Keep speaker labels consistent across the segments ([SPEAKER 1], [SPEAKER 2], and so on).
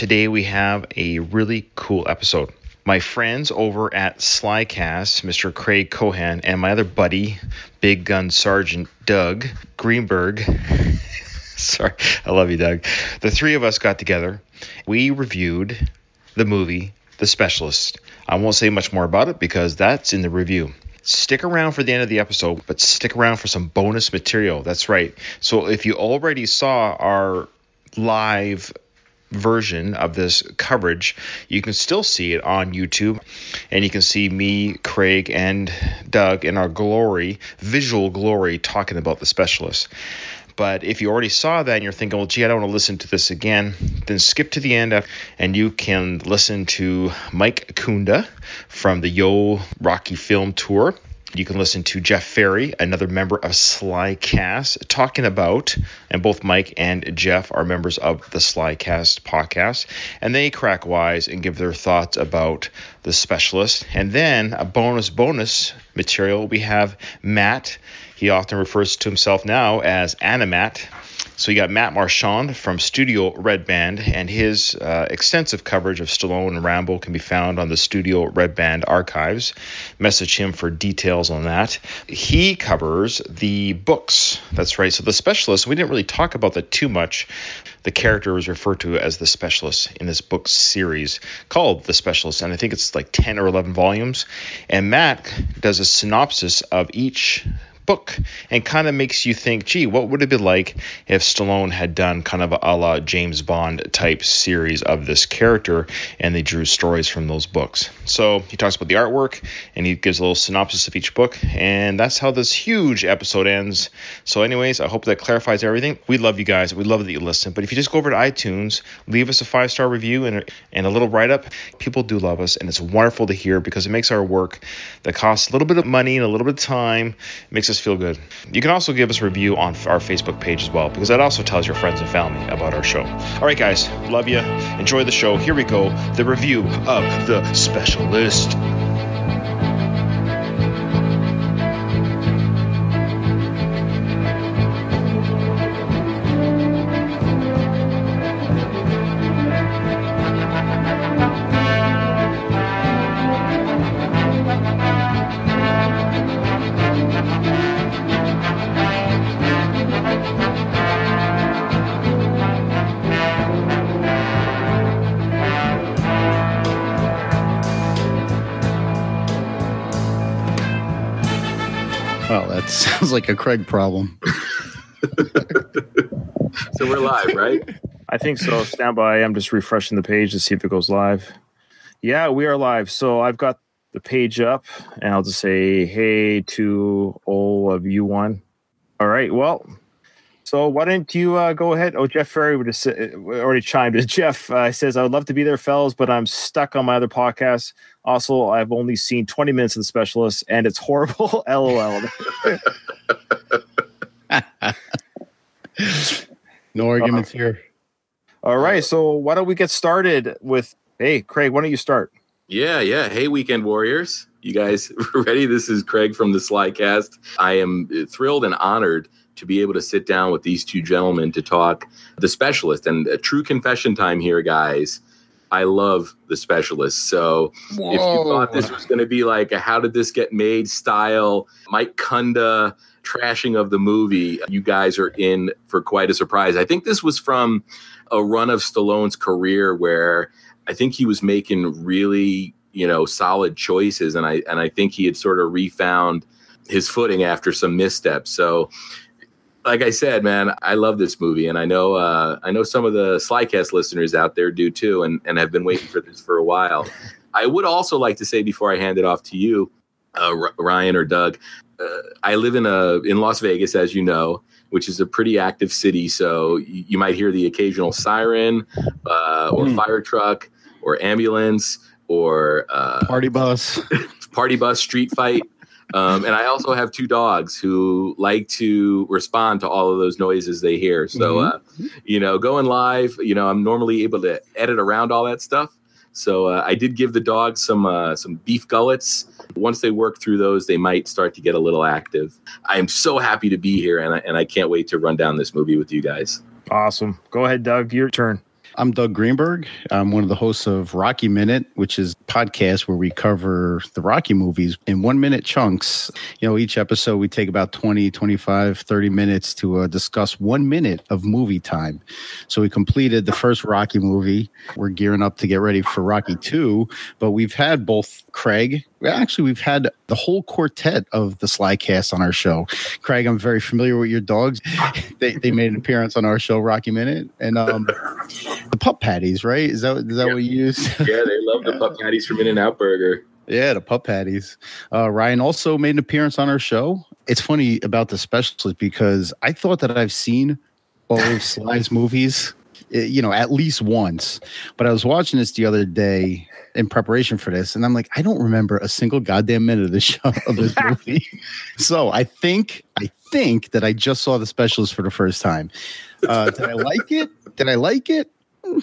[SPEAKER 1] today we have a really cool episode. My friends over at Slycast, Mr. Craig Cohan, and my other buddy, Big Gun Sergeant Doug Greenberg. Sorry, I love you, Doug. The three of us got together. We reviewed the movie The Specialist. I won't say much more about it because that's in the review. Stick around for the end of the episode, but stick around for some bonus material. That's right. So if you already saw our live version of this coverage, you can still see it on YouTube. And you can see me, Craig, and Doug in our glory, visual glory, talking about the specialist. But if you already saw that and you're thinking, well, gee, I don't want to listen to this again, then skip to the end and you can listen to Mike Kunda from the Yo Rocky Film Tour. You can listen to Jeff Ferry, another member of Slycast, talking about, and both Mike and Jeff are members of the Slycast podcast, and they crack wise and give their thoughts about the specialist. And then a bonus, bonus material, we have Matt. He often refers to himself now as Animat so you got Matt Marchand from Studio Red Band, and his uh, extensive coverage of Stallone and Rambo can be found on the Studio Red Band archives. Message him for details on that. He covers the books. That's right. So the specialist, we didn't really talk about that too much. The character was referred to as the specialist in this book series called The Specialist, and I think it's like 10 or 11 volumes. And Matt does a synopsis of each book and kind of makes you think, gee, what would it be like if Stallone had done kind of a la James Bond type series of this character and they drew stories from those books? So he talks about the artwork and he gives a little synopsis of each book, and that's how this huge episode ends. So, anyways, I hope that clarifies everything. We love you guys. We love that you listen. But if you just go over to iTunes, leave us a five star review and and a little write up, people do love us, and it's wonderful to hear because it makes our work that costs a little bit of money and a little bit of time, makes us feel good. You can also give us a review on our Facebook page as well, because that also tells your friends and family about our show. All right, guys, love you. Enjoy the show. Here we go the review of The Specialist.
[SPEAKER 2] sounds like a Craig problem.
[SPEAKER 3] so we're live, right?
[SPEAKER 4] I think so. Stand by. I'm just refreshing the page to see if it goes live. Yeah, we are live. So I've got the page up and I'll just say hey to all oh, of you one. All right. Well, so why don't you uh, go ahead? Oh, Jeff Ferry would have uh, already chimed in. Jeff uh, says, I would love to be there, fellas, but I'm stuck on my other podcast. Also, I've only seen 20 minutes of the specialist and it's horrible. LOL.
[SPEAKER 2] no arguments uh, here.
[SPEAKER 4] All right. So why don't we get started with, hey, Craig, why don't you start?
[SPEAKER 3] Yeah, yeah. Hey, Weekend Warriors. You guys ready? This is Craig from the Slycast. I am thrilled and honored to be able to sit down with these two gentlemen to talk the specialist and a true confession time here, guys. I love the specialist. So Whoa. if you thought this was going to be like a how did this get made style, Mike Kunda trashing of the movie, you guys are in for quite a surprise. I think this was from a run of Stallone's career where I think he was making really, you know, solid choices and I and I think he had sort of refound his footing after some missteps. So like I said, man, I love this movie, and I know uh, I know some of the Slycast listeners out there do too, and and have been waiting for this for a while. I would also like to say before I hand it off to you, uh, Ryan or Doug, uh, I live in a in Las Vegas, as you know, which is a pretty active city. So you, you might hear the occasional siren, uh, or mm. fire truck, or ambulance, or uh,
[SPEAKER 2] party bus,
[SPEAKER 3] party bus, street fight. Um, and I also have two dogs who like to respond to all of those noises they hear. So, mm-hmm. uh, you know, going live, you know, I'm normally able to edit around all that stuff. So uh, I did give the dogs some uh, some beef gullets. Once they work through those, they might start to get a little active. I am so happy to be here, and I, and I can't wait to run down this movie with you guys.
[SPEAKER 4] Awesome. Go ahead, Doug. Your turn.
[SPEAKER 2] I'm Doug Greenberg. I'm one of the hosts of Rocky Minute, which is a podcast where we cover the Rocky movies in one minute chunks. You know, each episode we take about 20, 25, 30 minutes to uh, discuss one minute of movie time. So we completed the first Rocky movie. We're gearing up to get ready for Rocky 2, but we've had both Craig. Actually, we've had the whole quartet of the Slycast on our show. Craig, I'm very familiar with your dogs. they, they made an appearance on our show, Rocky Minute, and um, the pup patties, right? Is that is that
[SPEAKER 3] Yeah.
[SPEAKER 2] what you use?
[SPEAKER 3] Yeah, they love the pup patties from In and Out Burger.
[SPEAKER 2] yeah, the pup patties. Uh, Ryan also made an appearance on our show. It's funny about the specialist because I thought that I've seen all of Sly's movies, eh, you know, at least once. But I was watching this the other day in preparation for this, and I'm like, I don't remember a single goddamn minute of the show of this movie. so I think I think that I just saw the specialist for the first time. Uh, did I like it? Did I like it?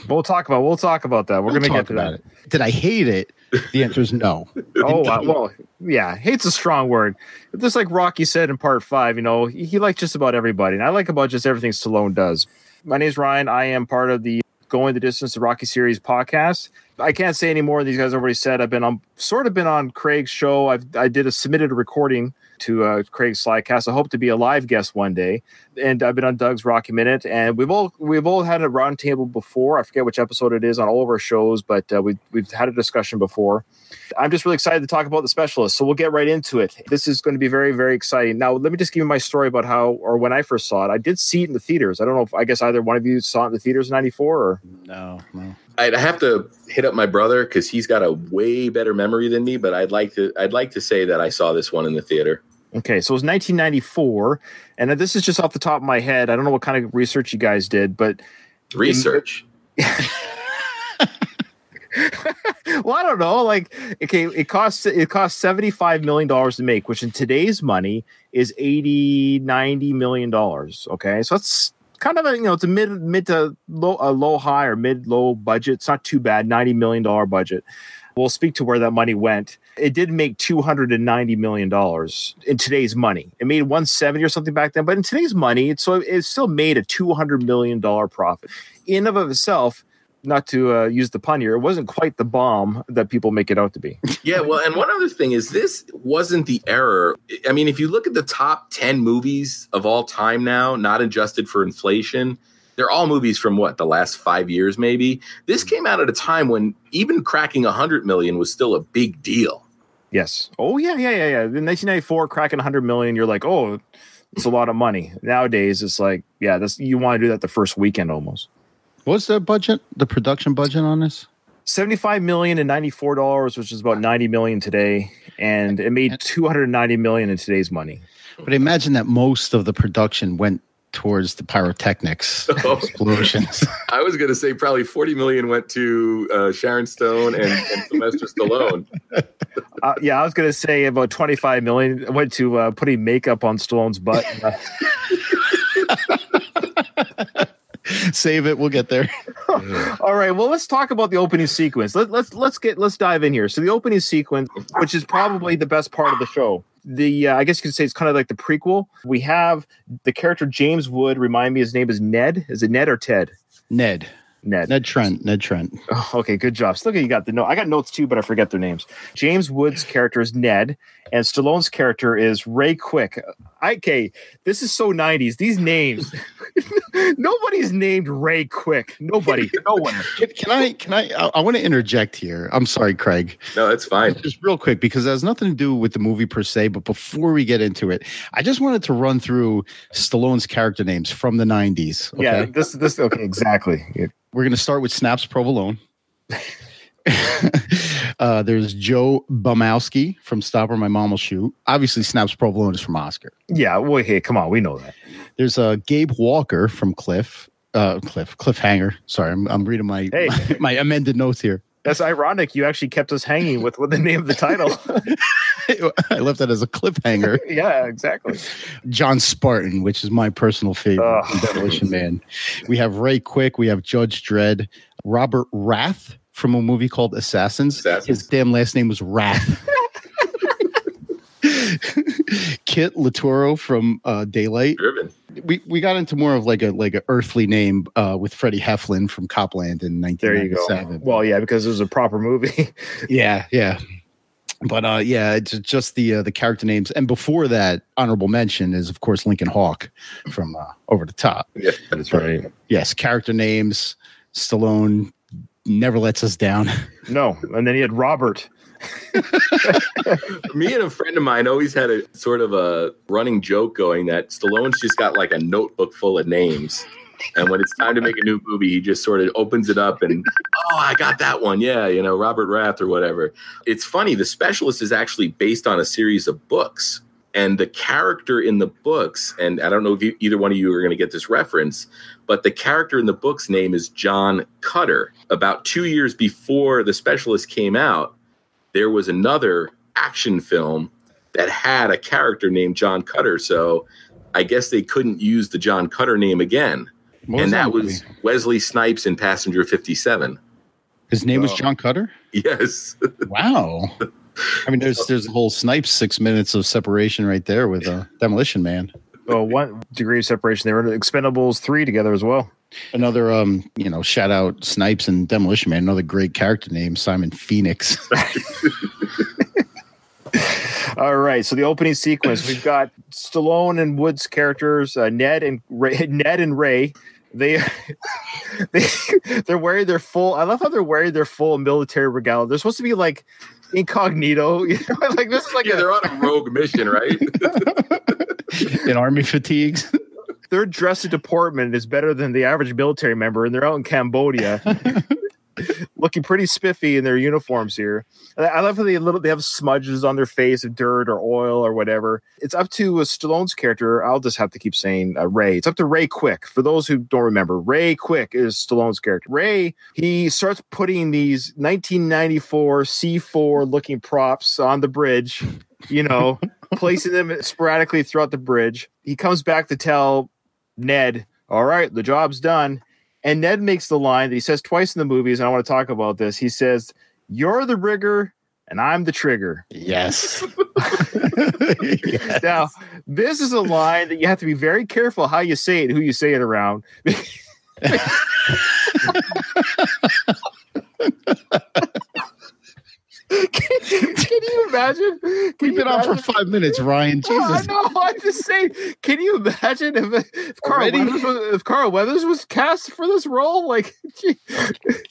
[SPEAKER 1] We'll talk about we'll talk about that. We're
[SPEAKER 2] We'll
[SPEAKER 1] gonna
[SPEAKER 2] talk
[SPEAKER 1] get to
[SPEAKER 2] about
[SPEAKER 1] that.
[SPEAKER 2] it. Did I hate it? The answer is no.
[SPEAKER 1] Oh uh, well, yeah, hate's a strong word. Just like Rocky said in part five, you know, he, he likes just about everybody, and I like about just everything Stallone does. My name is Ryan. I am part of the Going the Distance, the Rocky series podcast. I can't say any more. These guys already said. I've been on, sort of been on Craig's show. I've I did a submitted recording to uh, Craig's Slycast. I hope to be a live guest one day. And I've been on Doug's Rocky Minute, and we've all we've all had a roundtable before. I forget which episode it is on all of our shows, but uh, we've we've had a discussion before. I'm just really excited to talk about the specialist. So we'll get right into it. This is going to be very, very exciting. Now, let me just give you my story about how or when I first saw it. I did see it in the theaters. I don't know if I guess either one of you saw it in the theaters in '94 or
[SPEAKER 2] No, no.
[SPEAKER 3] I'd have to hit up my brother because he's got a way better memory than me. But I'd like to I'd like to say that I saw this one in the theater.
[SPEAKER 1] Okay, so it was 1994, and this is just off the top of my head. I don't know what kind of research you guys did, but
[SPEAKER 3] Research.
[SPEAKER 1] well, I don't know. Like, okay, it costs it costs 75 million dollars to make, which in today's money is 80, 90 million dollars. Okay, so that's kind of a you know it's a mid mid to low a low high or mid low budget. It's not too bad. 90 million dollar budget. We'll speak to where that money went. It did make 290 million dollars in today's money. It made 170 or something back then, but in today's money, it's so it still made a 200 million dollar profit. In of itself, not to uh, use the pun here, it wasn't quite the bomb that people make it out to be.
[SPEAKER 3] Yeah, well, and one other thing is this wasn't the error. I mean, if you look at the top 10 movies of all time now, not adjusted for inflation, they're all movies from what, the last five years, maybe? This came out at a time when even cracking 100 million was still a big deal.
[SPEAKER 1] Yes. Oh yeah, yeah, yeah, yeah. In 1994, cracking 100 million, you're like, oh, it's a lot of money. Nowadays, it's like, yeah, this you want to do that the first weekend almost.
[SPEAKER 2] What's the budget? The production budget on this?
[SPEAKER 1] 75 million and 94 dollars, which is about 90 million today, and it made 290 million in today's money.
[SPEAKER 2] But imagine that most of the production went towards the pyrotechnics explosions.
[SPEAKER 3] I was going to say probably 40 million went to uh, Sharon Stone and, and Sylvester Stallone.
[SPEAKER 1] Uh, yeah, I was gonna say about 25 million went to uh, putting makeup on Stallone's butt.
[SPEAKER 2] Save it. We'll get there.
[SPEAKER 1] All right. Well, let's talk about the opening sequence. Let, let's let's get let's dive in here. So the opening sequence, which is probably the best part of the show. The uh, I guess you could say it's kind of like the prequel. We have the character James Wood. Remind me, his name is Ned. Is it Ned or Ted?
[SPEAKER 2] Ned.
[SPEAKER 1] Ned.
[SPEAKER 2] Ned Trent. Ned Trent.
[SPEAKER 1] Oh, okay, good job. Still, you got the note. I got notes too, but I forget their names. James Wood's character is Ned, and Stallone's character is Ray Quick. I, okay, this is so '90s. These names, nobody's named Ray Quick. Nobody, no one.
[SPEAKER 2] Can, can I? Can I? I, I want to interject here. I'm sorry, Craig.
[SPEAKER 3] No, it's fine.
[SPEAKER 2] Just real quick because it has nothing to do with the movie per se. But before we get into it, I just wanted to run through Stallone's character names from the 90s. Okay?
[SPEAKER 1] Yeah, this this okay, exactly.
[SPEAKER 2] We're going to start with Snaps Provolone. uh, there's Joe Bomowski from Stop or My Mom Will Shoot. Obviously, Snaps Provolone is from Oscar.
[SPEAKER 1] Yeah, well, hey, come on, we know that.
[SPEAKER 2] There's uh, Gabe Walker from Cliff. Uh, Cliff Cliffhanger. Sorry, I'm, I'm reading my,
[SPEAKER 1] Hey.
[SPEAKER 2] my my amended notes here.
[SPEAKER 1] That's ironic. You actually kept us hanging with, with the name of the title.
[SPEAKER 2] I left that as a cliffhanger.
[SPEAKER 1] yeah, exactly.
[SPEAKER 2] John Spartan, which is my personal favorite from Demolition Man. We have Ray Quick. We have Judge Dredd. Robert Rath from a movie called Assassins.
[SPEAKER 3] Assassins.
[SPEAKER 2] His damn last name was Wrath. Kit Latura from uh, Daylight.
[SPEAKER 3] Driven.
[SPEAKER 2] we, we got into more of like a like a earthly name uh, with Freddie Heflin from Copland in
[SPEAKER 1] There
[SPEAKER 2] 1997.
[SPEAKER 1] Well, yeah, because it was a proper movie.
[SPEAKER 2] Yeah, yeah. But uh, yeah, it's just the uh, the character names, and before that, honorable mention is of course Lincoln Hawk from uh, Over the Top.
[SPEAKER 3] Yeah, that's right.
[SPEAKER 2] Yes, character names. Stallone never lets us down.
[SPEAKER 1] no, and then he had Robert.
[SPEAKER 3] Me and a friend of mine always had a sort of a running joke going that Stallone's just got like a notebook full of names. And when it's time to make a new movie, he just sort of opens it up and, oh, I got that one. Yeah, you know, Robert Rath or whatever. It's funny. The Specialist is actually based on a series of books. And the character in the books, and I don't know if you, either one of you are going to get this reference, but the character in the book's name is John Cutter. About two years before The Specialist came out, there was another action film that had a character named John Cutter. So I guess they couldn't use the John Cutter name again. And that
[SPEAKER 2] movie?
[SPEAKER 3] was Wesley Snipes in Passenger 57.
[SPEAKER 2] his name was
[SPEAKER 3] Oh.
[SPEAKER 2] John Cutter.
[SPEAKER 3] Yes.
[SPEAKER 2] Wow. I mean, there's there's a whole Snipes six minutes of separation right there with uh, Demolition Man.
[SPEAKER 1] Oh, one degree of separation. They were in Expendables three together as well.
[SPEAKER 2] Another, um, you know, shout out Snipes and Demolition Man. Another great character name, Simon Phoenix.
[SPEAKER 1] All right, so the opening sequence we've got Stallone and Woods characters, uh, Ned and Ray, Ned and Ray. They they they're wearing their full. I love how they're wearing their full military regalia. They're supposed to be like incognito. You know, like this is like
[SPEAKER 3] yeah,
[SPEAKER 1] a,
[SPEAKER 3] they're on a rogue mission, right?
[SPEAKER 2] in army fatigues.
[SPEAKER 1] their dress and deportment is better than the average military member, and they're out in Cambodia, looking pretty spiffy in their uniforms here. I I love how they little they have smudges on their face of dirt or oil or whatever. It's up to uh, Stallone's character. I'll just have to keep saying uh, Ray. It's up to Ray Quick. For those who don't remember, Ray Quick is Stallone's character. Ray he starts putting these 1994 C4 looking props on the bridge. You know. placing them sporadically throughout the bridge. He comes back to tell Ned, all right, the job's done. And Ned makes the line that he says twice in the movies, and I want to talk about this. He says, You're the rigger, and I'm the trigger.
[SPEAKER 2] Yes. Yes.
[SPEAKER 1] Now, this is a line that you have to be very careful how you say it, who you say it around. you imagine? Can
[SPEAKER 2] We've
[SPEAKER 1] you
[SPEAKER 2] been on for five minutes, Ryan.
[SPEAKER 1] Oh, I
[SPEAKER 2] Jesus.
[SPEAKER 1] know. I'm just saying. Can you imagine if, if Carl
[SPEAKER 2] Already?
[SPEAKER 1] Weathers was, if Carl Weathers was cast for this role? Like, gee,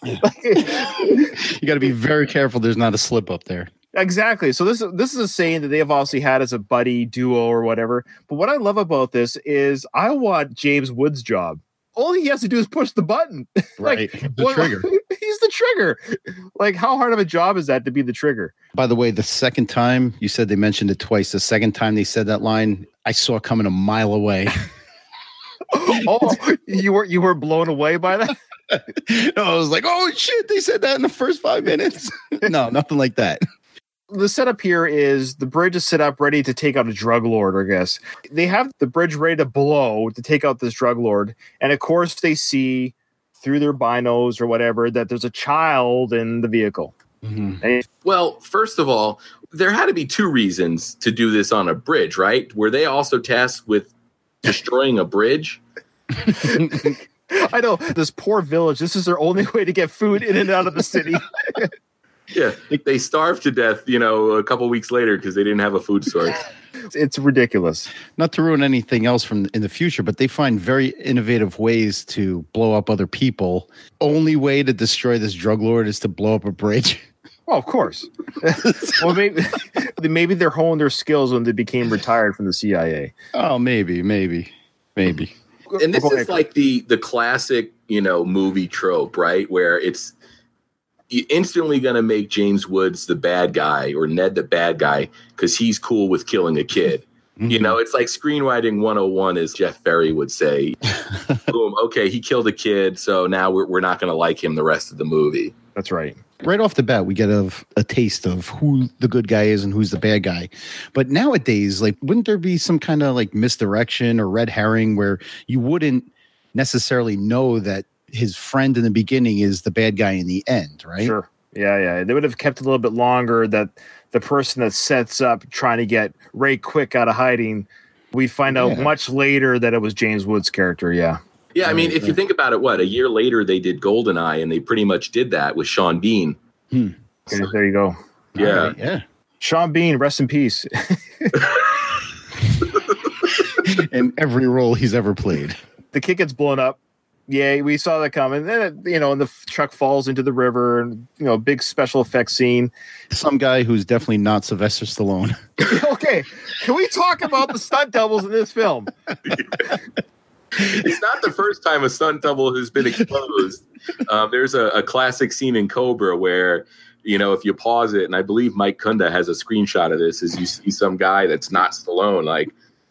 [SPEAKER 1] like,
[SPEAKER 2] You got to be very careful. There's not a slip up there.
[SPEAKER 1] exactly. So this this is a saying that they have obviously had as a buddy duo or whatever. But what I love about this is I want James Woods' job. All he has to do is push the button.
[SPEAKER 2] Right. the
[SPEAKER 1] What-
[SPEAKER 2] trigger.
[SPEAKER 1] He's the trigger. Like, how hard of a job is that to be the trigger?
[SPEAKER 2] By the way, the second time you said they mentioned it twice, the second time they said that line, I saw it coming a mile away.
[SPEAKER 1] oh, you were you were blown away by that.
[SPEAKER 2] no, I was like, oh shit, they said that in the first five minutes. no, nothing like that.
[SPEAKER 1] The setup here is the bridge is set up ready to take out a drug lord, I guess. They have the bridge ready to blow to take out this drug lord. And of course, they see through their binos or whatever that there's a child in the vehicle. Mm-hmm. And
[SPEAKER 3] Well, first of all, there had to be two reasons to do this on a bridge, right? Were they also tasked with destroying a bridge?
[SPEAKER 1] I know this poor village, this is their only way to get food in and out of the city.
[SPEAKER 3] Yeah, they starved to death, you know, a couple weeks later because they didn't have a food source.
[SPEAKER 1] It's, it's ridiculous.
[SPEAKER 2] Not to ruin anything else from in the future, but they find very innovative ways to blow up other people. Only way to destroy this drug lord is to blow up a bridge.
[SPEAKER 1] Well, of course. well, maybe, maybe they're honing their skills when they became retired from the CIA.
[SPEAKER 2] Oh, maybe, maybe, maybe.
[SPEAKER 3] and this
[SPEAKER 1] Go
[SPEAKER 3] is like the the classic you know movie trope right where it's you instantly going to make james woods the bad guy or ned the bad guy because he's cool with killing a kid. You mm-hmm. know it's like screenwriting 101 as jeff ferry would say. Boom okay he killed a kid so now we're, we're not going to like him the rest of the movie.
[SPEAKER 1] That's right.
[SPEAKER 2] right off the bat we get a, a taste of who the good guy is and who's the bad guy. But nowadays like wouldn't there be some kind of like misdirection or red herring where you wouldn't necessarily know that his friend in the beginning is the bad guy in the end right
[SPEAKER 1] Sure. Yeah, yeah. They would have kept a little bit longer that the person that sets up trying to get Ray Quick out of hiding We find out
[SPEAKER 2] Yeah.
[SPEAKER 1] much later that it was James Woods' character. Yeah.
[SPEAKER 3] Yeah, I mean, if you think about it, what a year later they did Goldeneye, and they pretty much did that with Sean Bean. Hmm.
[SPEAKER 1] Okay, there you go.
[SPEAKER 3] Yeah.
[SPEAKER 2] All right, yeah.
[SPEAKER 1] Sean Bean, rest in peace.
[SPEAKER 2] In every role he's ever played.
[SPEAKER 1] the kid gets blown up. Yay, we saw that coming. Then it, you know, and the f- truck falls into the river, and you know, big special effects scene.
[SPEAKER 2] Some guy who's definitely not Sylvester Stallone.
[SPEAKER 1] okay, can we talk about the stunt doubles in this film?
[SPEAKER 3] It's not the first time a stunt double has been exposed. um, there's a, a classic scene in Cobra where, you know, if you pause it, and I believe Mike Kunda has a screenshot of this, is you see some guy that's not Stallone, like,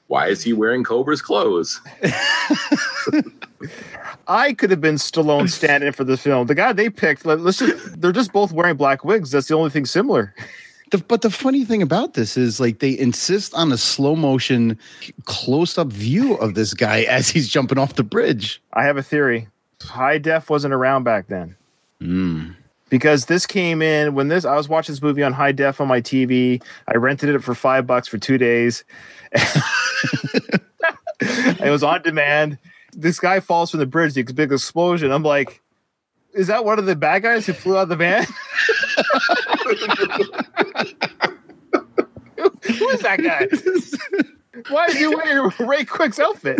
[SPEAKER 3] why is he wearing Cobra's clothes?
[SPEAKER 1] I could have been Stallone stand-in for the film. The guy they picked, let- let's just—they're just both wearing black wigs. That's the only thing similar.
[SPEAKER 2] The, but the funny thing about this is like they insist on a slow motion close up view of this guy as he's jumping off the bridge.
[SPEAKER 1] I have a theory. High def wasn't around back then.
[SPEAKER 2] Mm.
[SPEAKER 1] because this came in when this I was watching this movie on high def on my TV. I rented it for five bucks for two days. it was on demand. This guy falls from the bridge, the big explosion. I'm like, is that one of the bad guys who flew out of the van? Who is that guy? Why is he wearing Ray Quick's outfit?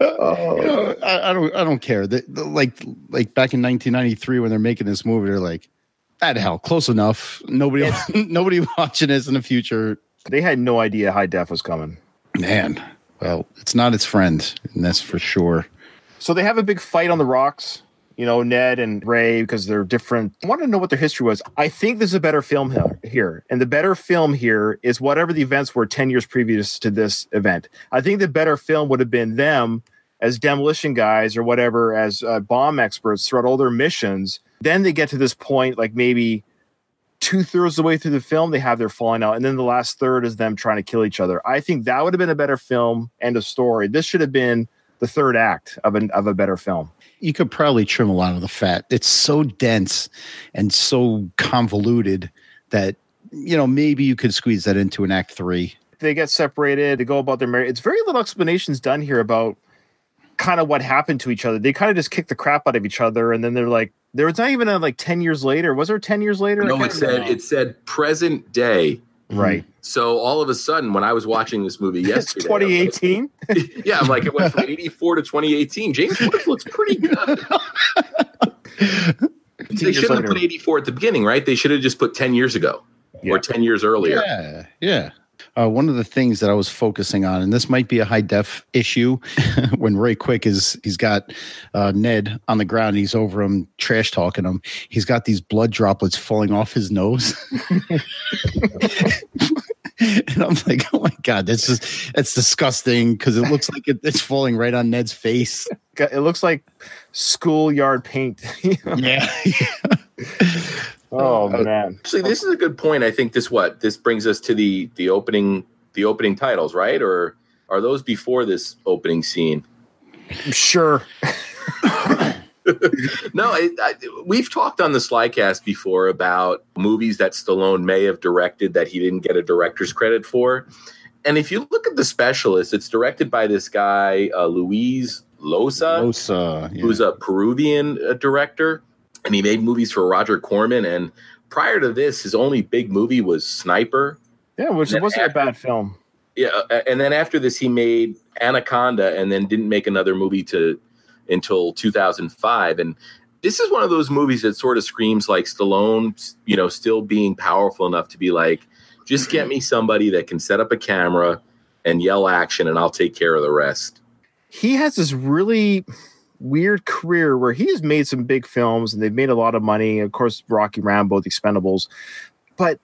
[SPEAKER 2] Uh, I, I don't. I don't care. The, the- like, like back in 1993 when they're making this movie, they're like, "Ah, hell, close enough. Nobody, nobody watching this in the future."
[SPEAKER 1] They had no idea high def was coming.
[SPEAKER 2] Man, well, it's not its friend, and that's for sure.
[SPEAKER 1] So they have a big fight on the rocks, you know, Ned and Ray, because they're different. I want to know what their history was. I think there's a better film here. And the better film here is whatever the events were 10 years previous to this event. I think the better film would have been them as demolition guys or whatever, as uh, bomb experts throughout all their missions. Then they get to this point, like maybe two thirds of the way through the film, they have their falling out. And then the last third is them trying to kill each other. I think that would have been a better film and a story. This should have been the third act of, an, of a better film.
[SPEAKER 2] You could probably trim a lot of the fat. It's so dense and so convoluted that you know maybe you could squeeze that into an act three.
[SPEAKER 1] They get separated, they go about their marriage. It's very little explanations done here about kind of what happened to each other. They kind of just kicked the crap out of each other, and then they're like, there was not even a like 10 years later. Was there 10 years later?
[SPEAKER 3] No, it said
[SPEAKER 1] remember.
[SPEAKER 3] it said present day.
[SPEAKER 1] right.
[SPEAKER 3] So all of a sudden, when I was watching this movie yesterday,
[SPEAKER 1] 2018.
[SPEAKER 3] yeah, I'm like it went from 84 to 2018. James Woods looks pretty good. they shouldn't have put 84 at the beginning, right? They should have just put 10 years ago
[SPEAKER 1] Yeah.
[SPEAKER 3] or 10 years earlier.
[SPEAKER 2] Yeah, yeah. Uh, one of the things that I was focusing on, and this might be a high def issue, when Ray Quick is he's got uh, Ned on the ground, he's over him, trash talking him. He's got these blood droplets falling off his nose, and I'm like, oh my god, that's just that's disgusting because it looks like it, it's falling right on Ned's face.
[SPEAKER 1] It looks like schoolyard paint.
[SPEAKER 2] Yeah,
[SPEAKER 1] oh man.
[SPEAKER 3] Actually, this is a good point. I think this what this brings us to the the opening the opening titles, right? Or are those before this opening scene?
[SPEAKER 1] Sure.
[SPEAKER 3] No, it, I, we've talked on the Slycast before about movies that Stallone may have directed that he didn't get a director's credit for. And if you look at the specialist, it's directed by this guy uh, Luis Llosa,
[SPEAKER 2] Llosa, yeah.
[SPEAKER 3] who's a Peruvian uh, director, and he made movies for Roger Corman. And prior to this, his only big movie was Sniper.
[SPEAKER 1] Yeah, which wasn't a bad film.
[SPEAKER 3] Yeah, and then after this, he made Anaconda, and then didn't make another movie to until 2005. And this is one of those movies that sort of screams like Stallone, you know, still being powerful enough to be like, just get me somebody that can set up a camera and yell action, and I'll take care of the rest.
[SPEAKER 1] he has this really weird career where he's made some big films and they've made a lot of money. Of course, Rocky Rambo, The Expendables. But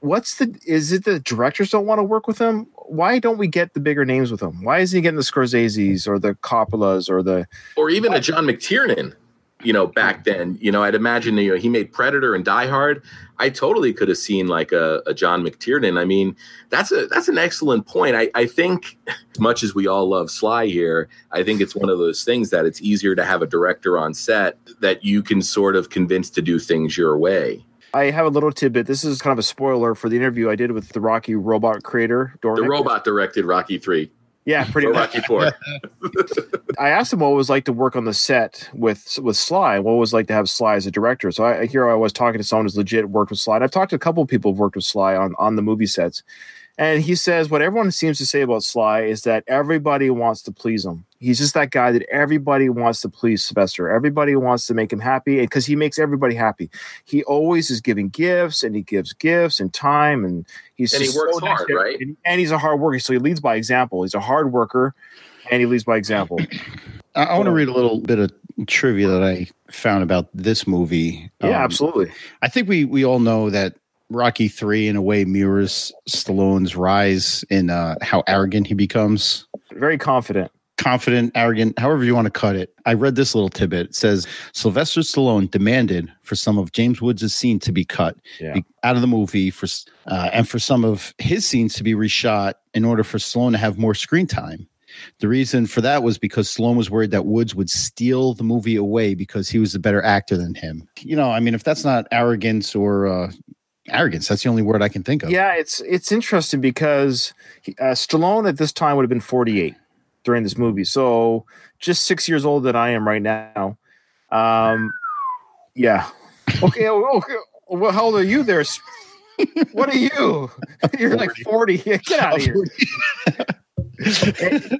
[SPEAKER 1] what's the is it the directors don't want to work with him? Why don't we get the bigger names with him? Why isn't he getting the Scorsese's or the Coppolas or the
[SPEAKER 3] Or even a John McTiernan, you know, back hmm. then. You know, I'd imagine you know he made Predator and Die Hard. I totally could have seen like a, a John McTiernan. I mean, that's a that's an excellent point. I, I think as much as we all love Sly here, I think it's one of those things that it's easier to have a director on set that you can sort of convince to do things your way.
[SPEAKER 1] I have a little tidbit. This is kind of a spoiler for the interview I did with the Rocky robot creator, Dornick.
[SPEAKER 3] The robot directed Rocky Three.
[SPEAKER 1] Yeah, pretty
[SPEAKER 3] Or
[SPEAKER 1] much.
[SPEAKER 3] Rocky Four.
[SPEAKER 1] I asked him what it was like to work on the set with with Sly. What it was like to have Sly as a director. So I here I was talking to someone who's legit worked with Sly. And I've talked to a couple of people who've worked with Sly on on the movie sets. And he says what everyone seems to say about Sly is that everybody wants to please him. He's just that guy that everybody wants to please Sylvester. Everybody wants to make him happy because he makes everybody happy. He always is giving gifts and he gives gifts and time and he's
[SPEAKER 3] And he
[SPEAKER 1] just
[SPEAKER 3] works
[SPEAKER 1] so
[SPEAKER 3] hard,
[SPEAKER 1] to-
[SPEAKER 3] right?
[SPEAKER 1] And, and he's a hard worker, so he leads by example. He's a hard worker and he leads by example.
[SPEAKER 2] I, I want to read a little bit of trivia that I found about this movie.
[SPEAKER 1] Yeah,
[SPEAKER 2] Um,
[SPEAKER 1] absolutely.
[SPEAKER 2] I think we we all know that Rocky Three, in a way, mirrors Stallone's rise in uh, how arrogant he becomes.
[SPEAKER 1] Very confident.
[SPEAKER 2] Confident, arrogant, however you want to cut it. I read this little tidbit. It says Sylvester Stallone demanded for some of James Woods' scene to be cut
[SPEAKER 1] Yeah.
[SPEAKER 2] be- out of the movie for uh, and for some of his scenes to be reshot in order for Stallone to have more screen time. The reason for that was because Stallone was worried that Woods would steal the movie away because he was a better actor than him. You know, I mean, if that's not arrogance or uh, arrogance, that's the only word I can think of.
[SPEAKER 1] Yeah, it's it's interesting because he, uh, Stallone at this time would have been 48 during this movie, so just six years older than I am right now. Um, yeah. Okay. oh, okay. Well, how old are you there? What are you? You're like 40. Get out of here.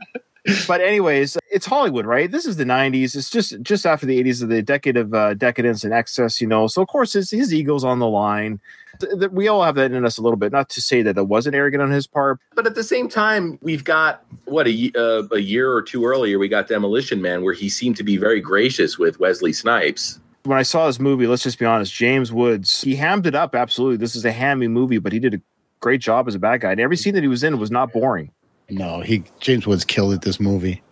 [SPEAKER 1] but anyways, it's Hollywood, right? This is the '90s. It's just just after the '80s, of the decade of uh, decadence and excess, you know. So of course, his, his ego's on the line. Th- We all have that in us a little bit. Not to say that it wasn't arrogant on his part.
[SPEAKER 3] But at the same time, we've got what a, uh, a year or two earlier, we got Demolition Man, where he seemed to be very gracious with Wesley Snipes.
[SPEAKER 1] When I saw this movie, let's just be honest, James Woods, he hammed it up. Absolutely, this is a hammy movie, but he did a great job as a bad guy. And every scene that he was in was not boring.
[SPEAKER 2] No, he James Woods killed it this movie.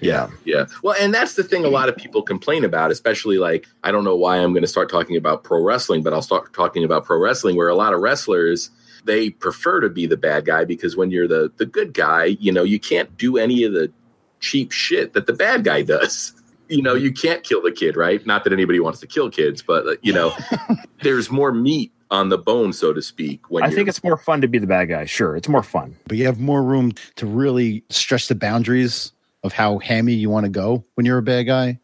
[SPEAKER 3] Yeah, yeah. Well, and that's the thing a lot of people complain about, especially like I don't know why I'm going to start talking about pro wrestling, but I'll start talking about pro wrestling where a lot of wrestlers they prefer to be the bad guy because when you're the the good guy, you know, you can't do any of the cheap shit that the bad guy does. You know, you can't kill the kid, right? Not that anybody wants to kill kids, but uh, you know, there's more meat on the bone, so to speak. When
[SPEAKER 1] I think it's more fun to be the bad guy. Sure, it's more fun.
[SPEAKER 2] But you have more room to really stretch the boundaries of how hammy you want to go when you're a bad guy.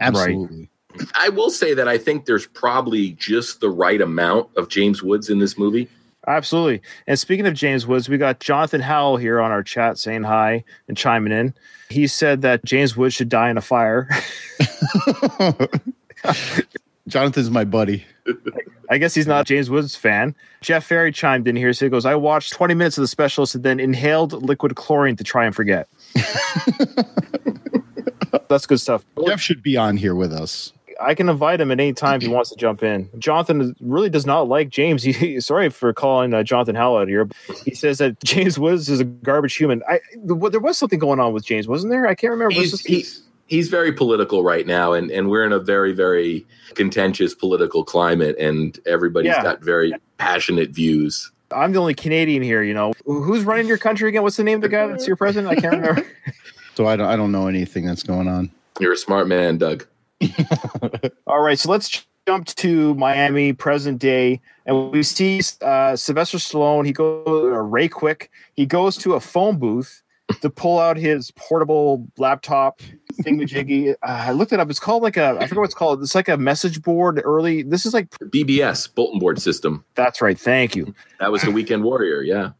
[SPEAKER 2] Absolutely.
[SPEAKER 3] I will say that I think there's probably just the right amount of James Woods in this movie.
[SPEAKER 1] Absolutely. And speaking of James Woods, we got Jonathan Howell here on our chat saying hi and chiming in. He said that James Woods should die in a fire.
[SPEAKER 2] Jonathan's my buddy.
[SPEAKER 1] I guess he's not a James Woods fan. Jeff Ferry chimed in here. So he goes, I watched 20 minutes of the specialist and then inhaled liquid chlorine to try and forget. That's good stuff.
[SPEAKER 2] Jeff should be on here with us.
[SPEAKER 1] I can invite him at any time if he wants to jump in. Jonathan really does not like James. He, sorry for calling uh, Jonathan Howell out here. He says that James Woods is a garbage human. I th- there was something going on with James, wasn't there? I can't remember. Was
[SPEAKER 3] He's,
[SPEAKER 1] this-
[SPEAKER 3] he, he's very political right now, and, and we're in a very, very contentious political climate, and everybody's
[SPEAKER 1] Yeah.
[SPEAKER 3] got very passionate views.
[SPEAKER 1] I'm the only Canadian here. You know who's running your country again? What's the name of the guy that's your president? I can't remember.
[SPEAKER 2] So I don't I don't know anything that's going on.
[SPEAKER 3] You're a smart man, Doug.
[SPEAKER 1] All right, so let's jump to Miami, present day, and we see uh, Sylvester Stallone. He goes or Ray Quick. He goes to a phone booth to pull out his portable laptop thingamajiggy. Uh, I looked it up. It's called like a I forget what it's called. It's like a message board. Early. This is like
[SPEAKER 3] BBS, bulletin board system.
[SPEAKER 1] that's right. Thank you.
[SPEAKER 3] That was the Weekend Warrior, yeah.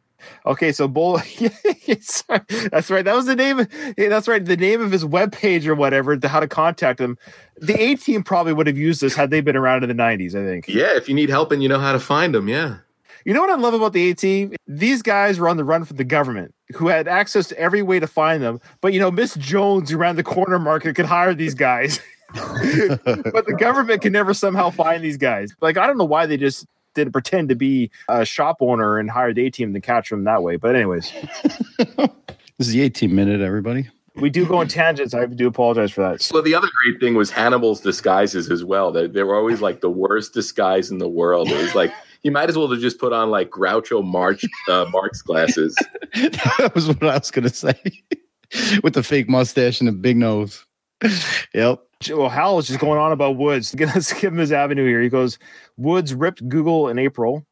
[SPEAKER 1] Okay, so Bull. that's right. That was the name. That's right. The name of his webpage or whatever. To how to contact him. The A team probably would have used this had they been around in the '90s. I think.
[SPEAKER 3] Yeah, if you need help and you know how to find them, yeah.
[SPEAKER 1] You know what I love about the A team? These guys were on the run from the government, who had access to every way to find them. But you know, Miss Jones, who ran the corner market, could hire these guys. but the government can never somehow find these guys. Like I don't know why they just didn't pretend to be a shop owner and hired the A team to catch them that way. But anyways,
[SPEAKER 2] This is the 18 minute, everybody.
[SPEAKER 1] we do go on tangents. I do apologize for that.
[SPEAKER 3] So the other great thing was Hannibal's disguises as well. They, they were always like the worst disguise in the world. It was like you might as well have just put on like Groucho March uh, Marx glasses.
[SPEAKER 2] that was what I was gonna say. With the fake mustache and the big nose. Yep.
[SPEAKER 1] Well, Hal was just going on about Woods. Let's give him his avenue here. He goes, Woods ripped Google in April,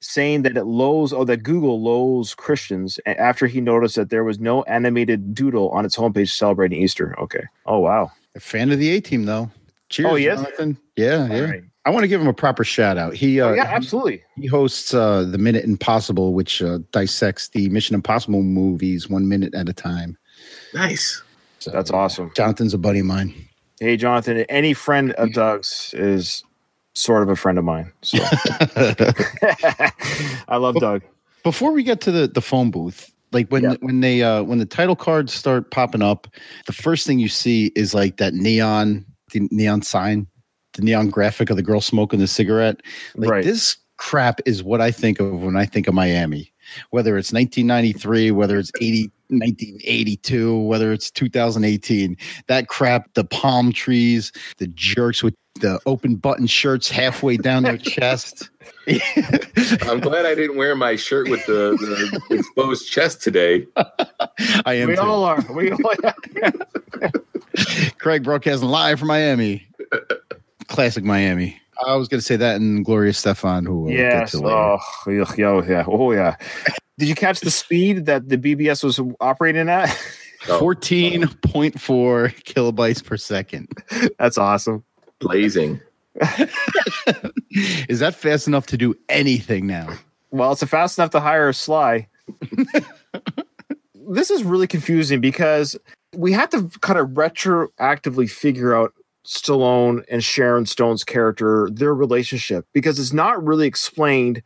[SPEAKER 1] saying that it lows, oh, that Google lows Christians after he noticed that there was no animated doodle on its homepage celebrating Easter. Okay. Oh, wow.
[SPEAKER 2] A fan of the A team, though. Cheers,
[SPEAKER 1] Oh, he is?
[SPEAKER 2] Jonathan. Yeah, yeah.
[SPEAKER 1] All right.
[SPEAKER 2] I want to give him a proper shout out. He, uh,
[SPEAKER 1] Oh, yeah, absolutely.
[SPEAKER 2] he hosts uh, the Minute Impossible, which uh, dissects the Mission Impossible movies one minute at a time.
[SPEAKER 3] Nice.
[SPEAKER 2] So,
[SPEAKER 1] That's awesome.
[SPEAKER 2] Jonathan's a buddy of mine.
[SPEAKER 1] Hey, Jonathan, any friend of Doug's is sort of a friend of mine. So I love Doug.
[SPEAKER 2] Before we get to the, the phone booth, like when
[SPEAKER 1] Yeah.
[SPEAKER 2] when they uh, when the title cards start popping up, the first thing you see is like that neon the neon sign, the neon graphic of the girl smoking the cigarette. Like
[SPEAKER 1] Right.
[SPEAKER 2] this crap is what I think of when I think of Miami. Whether it's 1993, whether it's 80, 1982, whether it's 2018, that crap, the palm trees, the jerks with the open button shirts halfway down their chest.
[SPEAKER 3] I'm glad I didn't wear my shirt with the, the exposed chest today.
[SPEAKER 2] I am
[SPEAKER 1] We
[SPEAKER 2] too.
[SPEAKER 1] all are. We all
[SPEAKER 2] Craig broadcasting live from Miami. Classic Miami. I was going to say that and Gloria Estefan, who uh, we'll get
[SPEAKER 1] Yes.
[SPEAKER 2] to later.
[SPEAKER 1] Oh, yuck, yo, yeah. Oh, yeah. Did you catch the speed that the BBS was operating at?
[SPEAKER 3] Oh,
[SPEAKER 2] 14.4 kilobytes per second.
[SPEAKER 1] That's awesome.
[SPEAKER 3] blazing.
[SPEAKER 2] Is that fast enough to do anything now?
[SPEAKER 1] Well, it's fast enough to hire a Sly. this is really confusing because we had to kind of retroactively figure out Stallone and Sharon Stone's character, their relationship, because it's not really explained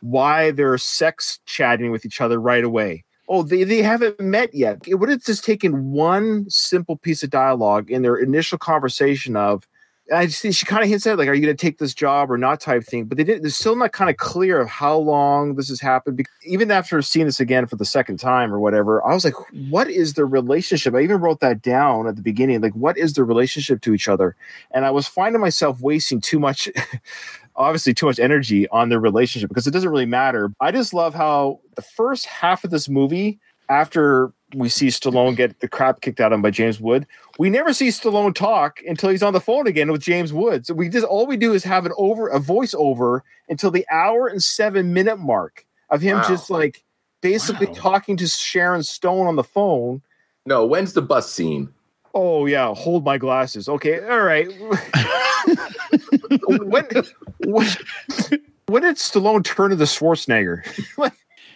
[SPEAKER 1] why they're sex chatting with each other right away. Oh, they, they haven't met yet. It would have just taken one simple piece of dialogue in their initial conversation of, I just think she kind of hints at like, are you going to take this job or not type thing. But they didn't. They're still not kind of clear of how long this has happened. Because even after seeing this again for the second time or whatever, I was like, what is their relationship? I even wrote that down at the beginning. Like, what is their relationship to each other? And I was finding myself wasting too much. obviously too much energy on their relationship because it doesn't really matter. I just love how the first half of this movie, after we see Stallone get the crap kicked out of him by James Wood, we never see Stallone talk until he's on the phone again with James Wood. So we just all we do is have an over a voiceover until the hour and seven minute mark of him
[SPEAKER 3] Wow.
[SPEAKER 1] just like basically
[SPEAKER 2] Wow.
[SPEAKER 1] talking to Sharon Stone on the phone.
[SPEAKER 3] No, when's the bus scene?
[SPEAKER 1] Oh yeah, hold my glasses. Okay, all right. when, when when did Stallone turn into Schwarzenegger?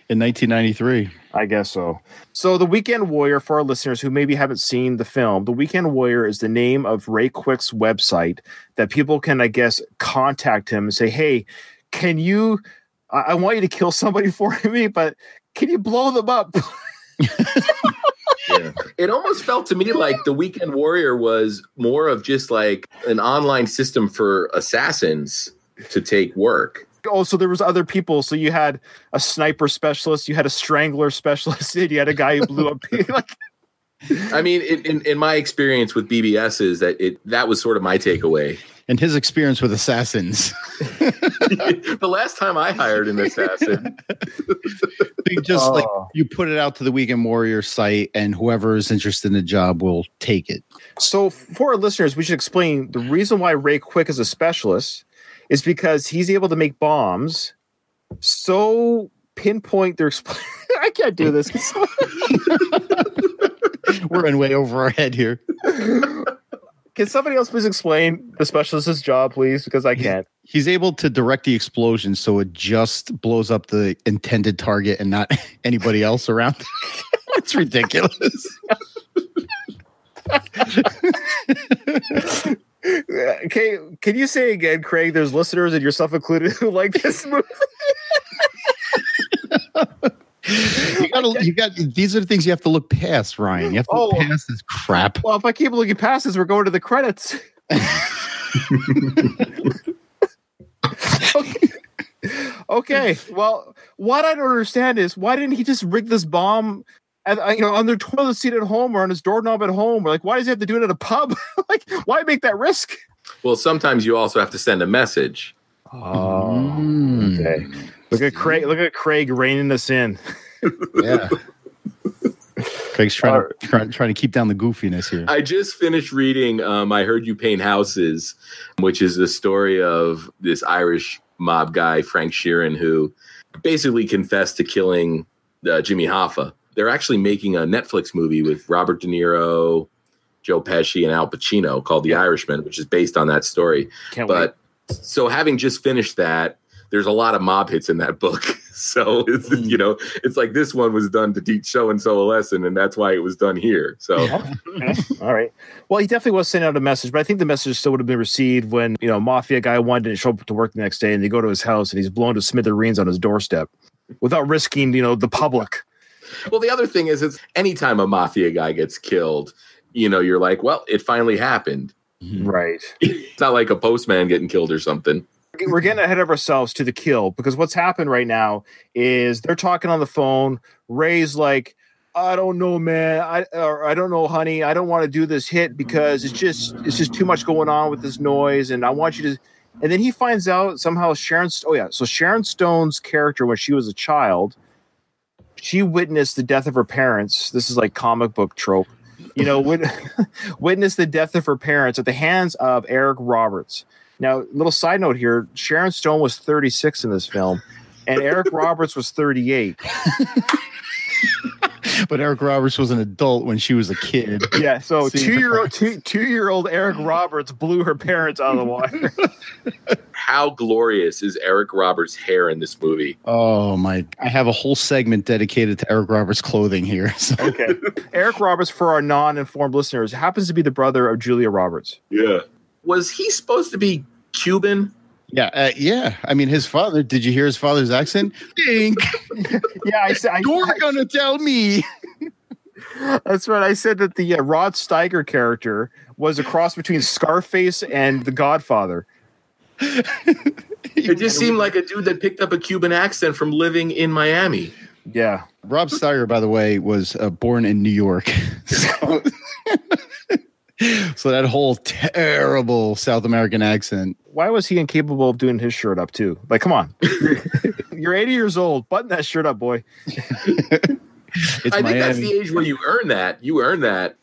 [SPEAKER 2] In 1993.
[SPEAKER 1] I guess so. So, The Weekend Warrior, for our listeners who maybe haven't seen the film, The Weekend Warrior is the name of Ray Quick's website that people can, I guess, contact him and say, "Hey, can you? I, I want you to kill somebody for me, but can you blow them up?"
[SPEAKER 3] Yeah. It almost felt to me like the Weekend Warrior was more of just like an online system for assassins to take work.
[SPEAKER 1] Oh, so there was other people. So you had a sniper specialist, you had a strangler specialist, and you had a guy who blew up. like,
[SPEAKER 3] I mean, in, in, in my experience with BBS is that it that was sort of my takeaway.
[SPEAKER 2] And his experience with assassins.
[SPEAKER 3] the last time I hired an assassin,
[SPEAKER 2] They just like
[SPEAKER 1] Oh.
[SPEAKER 2] you put it out to the Weekend Warrior site, and whoever is interested in the job will take it.
[SPEAKER 1] So, for our listeners, we should explain the reason why Ray Quick is a specialist is because he's able to make bombs so pinpoint their. Expl- I can't do this.
[SPEAKER 2] We're in way over our head here.
[SPEAKER 1] Can somebody else please explain the specialist's job, please? Because I can't.
[SPEAKER 2] He's able to direct the explosion so it just blows up the intended target and not anybody else around. it's ridiculous.
[SPEAKER 1] Okay, can you say again, Craig? There's listeners and yourself included who like this movie.
[SPEAKER 2] You gotta, you got these are the things you have to look past, Ryan. You have to look
[SPEAKER 1] Oh.
[SPEAKER 2] past this crap.
[SPEAKER 1] Well, if I keep looking past this, we're going to the credits. okay. okay. Well, what I don't understand is why didn't he just rig this bomb at, uh, you know, on their toilet seat at home or on his doorknob at home? Or like, why does he have to do it at a pub? like, why make that risk?
[SPEAKER 3] well, sometimes you also have to send a message.
[SPEAKER 2] Mm.
[SPEAKER 1] okay. Look at Craig. Look at Craig reining us in.
[SPEAKER 2] Yeah. Craig's trying to trying, trying to keep down the goofiness here.
[SPEAKER 3] I just finished reading. Um, I heard you paint houses, which is the story of this Irish mob guy Frank Sheeran who basically confessed to killing uh, Jimmy Hoffa. They're actually making a Netflix movie with Robert De Niro, Joe Pesci, and Al Pacino called The Irishman, which is based on that story.
[SPEAKER 1] Can't wait.
[SPEAKER 3] But so having just finished that, there's a lot of mob hits in that book. So it's
[SPEAKER 1] Mm.
[SPEAKER 3] you know, it's like this one was done to teach so and so a lesson, and that's why it was done here. So
[SPEAKER 1] Okay. All right. Well, he definitely was sending out a message, but I think the message still would have been received when, you know, mafia guy one didn't show up to work the next day and they go to his house and he's blown to smithereens on his doorstep without risking, you know, the public.
[SPEAKER 3] Well, the other thing is, it's anytime a mafia guy gets killed, you know, you're like, well, it finally happened. Mm-hmm.
[SPEAKER 1] Right.
[SPEAKER 3] It's not like a postman getting killed or something.
[SPEAKER 1] We're getting ahead of ourselves to the kill because what's happened right now is they're talking on the phone. Ray's like, I don't know, man. I or I don't know, honey. I don't want to do this hit because it's just it's just too much going on with this noise, and I want you to. And then he finds out somehow Sharon. Oh yeah, so Sharon Stone's character when she was a child, she witnessed the death of her parents. This is like comic book trope, you know. wit- witnessed the death of her parents at the hands of Eric Roberts. Now, little side note here: Sharon Stone was 36 in this film, and Eric Roberts was 38.
[SPEAKER 2] But Eric Roberts was an adult when she was a kid.
[SPEAKER 1] Yeah, so two year old two two year old Eric Roberts blew her parents out of the water.
[SPEAKER 3] How glorious is Eric Roberts' hair in this movie?
[SPEAKER 2] Oh my! I have a whole segment dedicated to Eric Roberts' clothing here. So
[SPEAKER 1] Okay, Eric Roberts, for our non-informed listeners, happens to be the brother of Julia Roberts.
[SPEAKER 3] Yeah. Was he supposed to be Cuban?
[SPEAKER 2] Yeah, uh, yeah. I mean, his father. Did you hear his father's accent? Think
[SPEAKER 1] Yeah, I said
[SPEAKER 2] you're gonna tell me?
[SPEAKER 1] that's right. I said that the uh, Rod Steiger character was a cross between Scarface and The Godfather.
[SPEAKER 3] It just seemed like a dude that picked up a Cuban accent from living in Miami.
[SPEAKER 1] Yeah,
[SPEAKER 2] Rod Steiger, by the way, was uh, born in New York. so, so that whole terrible South American accent.
[SPEAKER 1] why was he incapable of doing his shirt up too? Like, come on, you're 80 years old. Button that shirt up, boy.
[SPEAKER 2] It's
[SPEAKER 3] I think that's the age where you earn that. You earn that.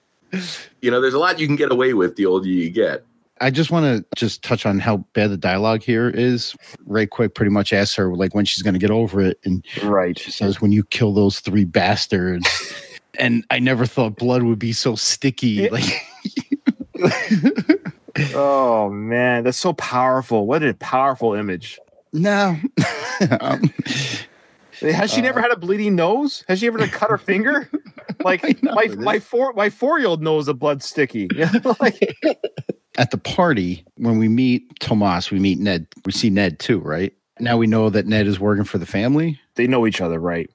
[SPEAKER 3] You know, there's a lot you can get away with the older you get.
[SPEAKER 2] I just want to just touch on how bad the dialogue here is. Ray Quick pretty much asks her like when she's going to get over it, and
[SPEAKER 1] Right.
[SPEAKER 2] she says, "When you kill those three bastards." and I never thought blood would be so sticky.
[SPEAKER 1] It-
[SPEAKER 2] Like,
[SPEAKER 1] Oh man, that's so powerful. What a powerful image.
[SPEAKER 2] no. um,
[SPEAKER 1] Has she never had a bleeding nose? Has she ever cut her finger? Like
[SPEAKER 2] know,
[SPEAKER 1] my my four my four year old knows the blood's sticky. Like,
[SPEAKER 2] at the party when we meet Tomas, we meet Ned. We see Ned too, right? Now we know that Ned is working for the family.
[SPEAKER 1] they know each other, right?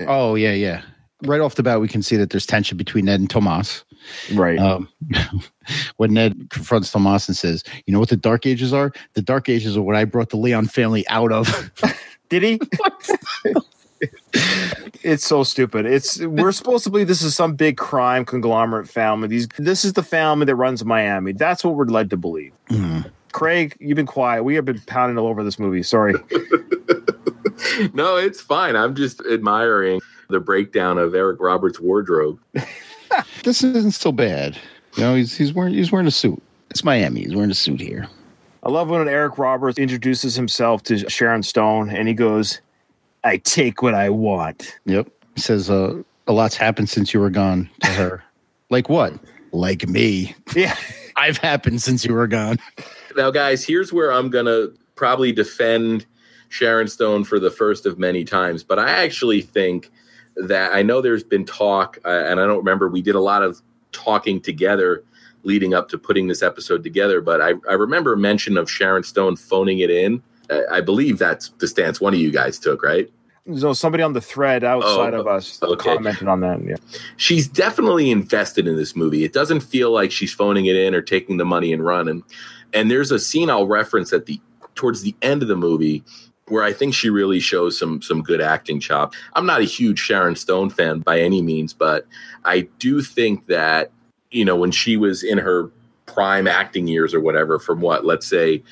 [SPEAKER 2] Oh yeah, yeah. Right off the bat, we can see that there's tension between Ned and Tomas.
[SPEAKER 1] Right.
[SPEAKER 2] Um, when Ned confronts Tomas and says, "You know what the Dark Ages are? The Dark Ages are what I brought the Leon family out of."
[SPEAKER 1] Did he? it's so stupid. It's we're supposed to believe this is some big crime conglomerate family. These this is the family that runs Miami. That's what we're led to believe.
[SPEAKER 2] Mhm.
[SPEAKER 1] Craig, you've been quiet. We have been pounding all over this movie. Sorry.
[SPEAKER 3] No, it's fine. I'm just admiring the breakdown of Eric Roberts' wardrobe.
[SPEAKER 2] this isn't so bad. You know, he's he's wearing he's wearing a suit. It's Miami. He's wearing a suit here.
[SPEAKER 1] I love when Eric Roberts introduces himself to Sharon Stone and he goes, I take what I want.
[SPEAKER 2] Yep. He says, uh, "A lot's happened since you were gone." To her, like what? Like me.
[SPEAKER 1] Yeah.
[SPEAKER 2] I've happened since you were gone.
[SPEAKER 3] Now, guys, here's where I'm going to probably defend Sharon Stone for the first of many times, but I actually think that I know there's been talk, uh, and I don't remember, we did a lot of talking together leading up to putting this episode together, but I, I remember mention of Sharon Stone phoning it in. Uh, I believe that's the stance one of you guys took, right?
[SPEAKER 1] So somebody on the thread outside
[SPEAKER 3] Oh,
[SPEAKER 1] of us
[SPEAKER 3] okay.
[SPEAKER 1] commented on that. Yeah.
[SPEAKER 3] she's definitely invested in this movie. It doesn't feel like she's phoning it in or taking the money and running. And there's a scene I'll reference at the towards the end of the movie where I think she really shows some some good acting chop. I'm not a huge Sharon Stone fan by any means, but I do think that you know when she was in her prime acting years or whatever from what let's say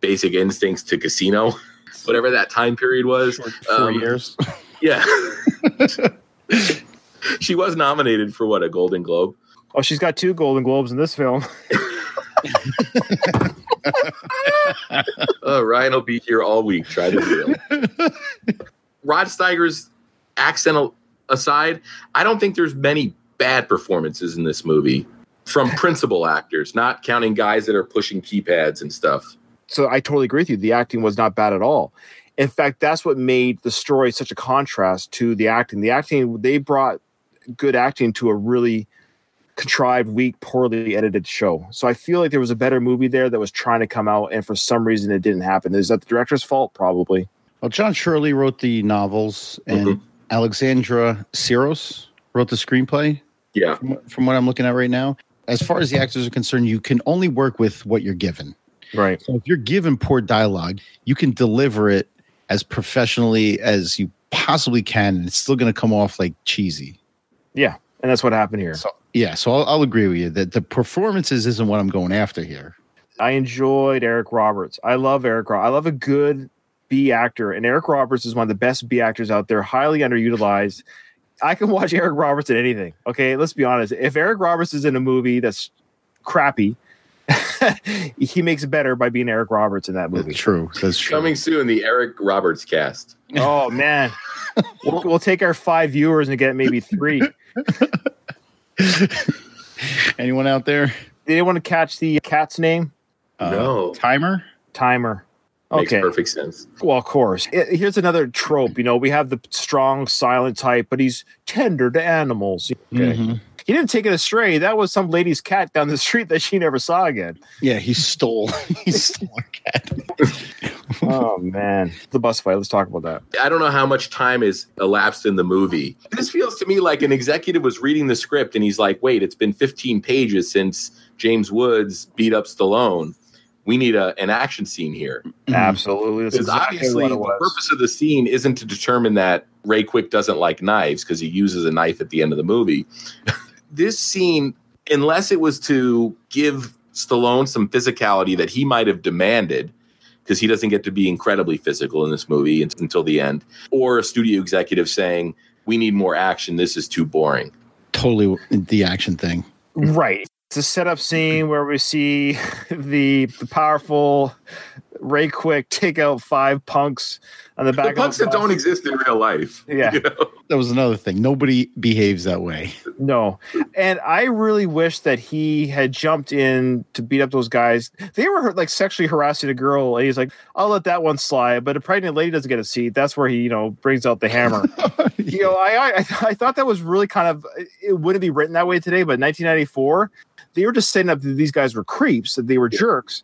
[SPEAKER 3] Basic Instincts to Casino, whatever that time period was.
[SPEAKER 2] Four
[SPEAKER 3] Um,
[SPEAKER 2] years.
[SPEAKER 3] Yeah. she was nominated for what a Golden Globe.
[SPEAKER 1] Oh, she's got two Golden Globes in this film.
[SPEAKER 3] Uh, Ryan will be here all week. Try to deal. Rod Steiger's accent aside, I don't think there's many bad performances in this movie from principal actors, not counting guys that are pushing keypads and stuff.
[SPEAKER 1] So I totally agree with you. The acting was not bad at all. In fact, that's what made the story such a contrast to the acting. The acting, they brought good acting to a really contrived, weak, poorly edited show. So I feel like there was a better movie there that was trying to come out, and for some reason it didn't happen. Is that the director's fault? Probably.
[SPEAKER 2] Well, John Shirley wrote the novels, and
[SPEAKER 3] Mhm.
[SPEAKER 2] Alexandra Seros wrote the screenplay.
[SPEAKER 3] Yeah.
[SPEAKER 2] From, from what I'm looking at right now, as far as the actors are concerned, you can only work with what you're given.
[SPEAKER 1] Right.
[SPEAKER 2] So if you're given poor dialogue, you can deliver it as professionally as you possibly can, and it's still going to come off like cheesy.
[SPEAKER 1] Yeah. And that's what happened here.
[SPEAKER 2] So yeah, so I'll, I'll agree with you that the performances isn't what I'm going after here.
[SPEAKER 1] I enjoyed Eric Roberts. I love Eric. Ro- I love a good B actor, and Eric Roberts is one of the best B actors out there. Highly underutilized. I can watch Eric Roberts in anything. Okay, let's be honest. If Eric Roberts is in a movie that's crappy, he makes it better by being Eric Roberts in that movie.
[SPEAKER 2] That's true. That's true.
[SPEAKER 3] Coming soon, the Eric Roberts cast.
[SPEAKER 1] Oh man, we'll, we'll take our five viewers and get maybe three.
[SPEAKER 2] Anyone out there?
[SPEAKER 1] Did anyone want to catch the cat's name?
[SPEAKER 2] Uh,
[SPEAKER 3] No.
[SPEAKER 2] timer.
[SPEAKER 1] Timer.
[SPEAKER 3] Makes
[SPEAKER 1] Okay.
[SPEAKER 3] perfect sense.
[SPEAKER 1] Well, of course. I- Here's another trope. You know, we have the strong, silent type, but he's tender to animals. Okay.
[SPEAKER 2] Mhm.
[SPEAKER 1] He didn't take it astray. That was some lady's cat down the street that she never saw again.
[SPEAKER 2] Yeah, he stole. he stole a cat.
[SPEAKER 1] oh man, the bus fight. Let's talk about that.
[SPEAKER 3] I don't know how much time is elapsed in the movie. This feels to me like an executive was reading the script and he's like, wait, it's been 15 pages since James Woods beat up Stallone. We need a, an action scene here. Mm-hmm.
[SPEAKER 1] Absolutely, this
[SPEAKER 3] Because
[SPEAKER 1] exactly
[SPEAKER 3] obviously,
[SPEAKER 1] what
[SPEAKER 3] the
[SPEAKER 1] it was.
[SPEAKER 3] purpose of the scene isn't to determine that Ray Quick doesn't like knives because he uses a knife at the end of the movie. this scene, unless it was to give Stallone some physicality that he might have demanded, because he doesn't get to be incredibly physical in this movie until the end, or a studio executive saying, We need more action. This is too boring.
[SPEAKER 2] Totally the action thing.
[SPEAKER 1] Right. It's a setup scene where we see the, the powerful Ray Quick take out five punks on the back
[SPEAKER 3] The
[SPEAKER 1] of
[SPEAKER 3] punks
[SPEAKER 1] a
[SPEAKER 3] that don't exist in real life.
[SPEAKER 1] Yeah.
[SPEAKER 3] You know?
[SPEAKER 2] That was another thing. Nobody behaves that way.
[SPEAKER 1] No. And I really wish that he had jumped in to beat up those guys. They were like sexually harassing a girl, and he's like, I'll let that one slide. But a pregnant lady doesn't get a seat. That's where he, you know, brings out the hammer. you know, I, I I thought that was really kind of it wouldn't be written that way today, but 1994, they were just setting up that these guys were creeps, that they were jerks.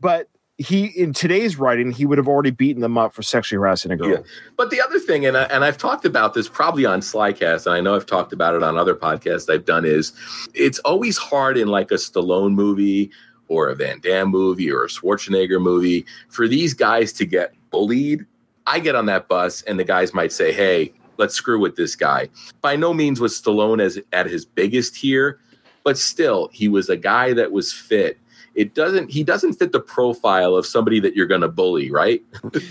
[SPEAKER 1] But he in today's writing, he would have already beaten them up for sexually harassing a girl.
[SPEAKER 3] Yeah. But the other thing, and, I, and I've talked about this probably on Slycast, and I know I've talked about it on other podcasts I've done, is it's always hard in like a Stallone movie or a Van Damme movie or a Schwarzenegger movie for these guys to get bullied. I get on that bus, and the guys might say, hey, let's screw with this guy. By no means was Stallone as at his biggest here, but still, he was a guy that was fit. It doesn't. He doesn't fit the profile of somebody that you're going to bully, right?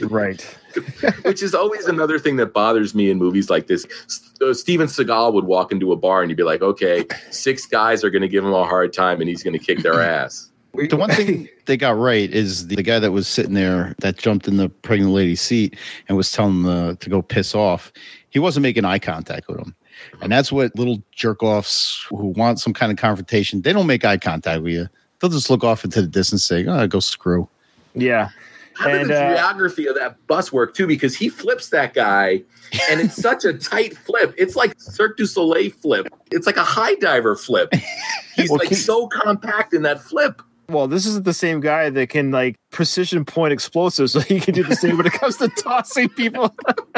[SPEAKER 1] Right.
[SPEAKER 3] which is always another thing that bothers me in movies like this. S- uh, Steven Seagal would walk into a bar and you'd be like, okay, six guys are going to give him a hard time and he's going to kick their ass.
[SPEAKER 2] The one thing they got right is the, guy that was sitting there that jumped in the pregnant lady's seat and was telling them uh, to go piss off. He wasn't making eye contact with him. And that's what little jerk offs who want some kind of confrontation, they don't make eye contact with you. They'll just look off into the distance saying, oh, go screw.
[SPEAKER 1] Yeah.
[SPEAKER 3] How did
[SPEAKER 1] And,
[SPEAKER 3] the
[SPEAKER 1] uh,
[SPEAKER 3] geography of that bus work too? Because he flips that guy, and it's such a tight flip. It's like Cirque du Soleil flip. It's like a high diver flip. He's
[SPEAKER 1] Well,
[SPEAKER 3] like
[SPEAKER 1] he-
[SPEAKER 3] so compact in that flip.
[SPEAKER 1] Well, this isn't the same guy that can like precision point explosives, so he can do the same when it comes to tossing people.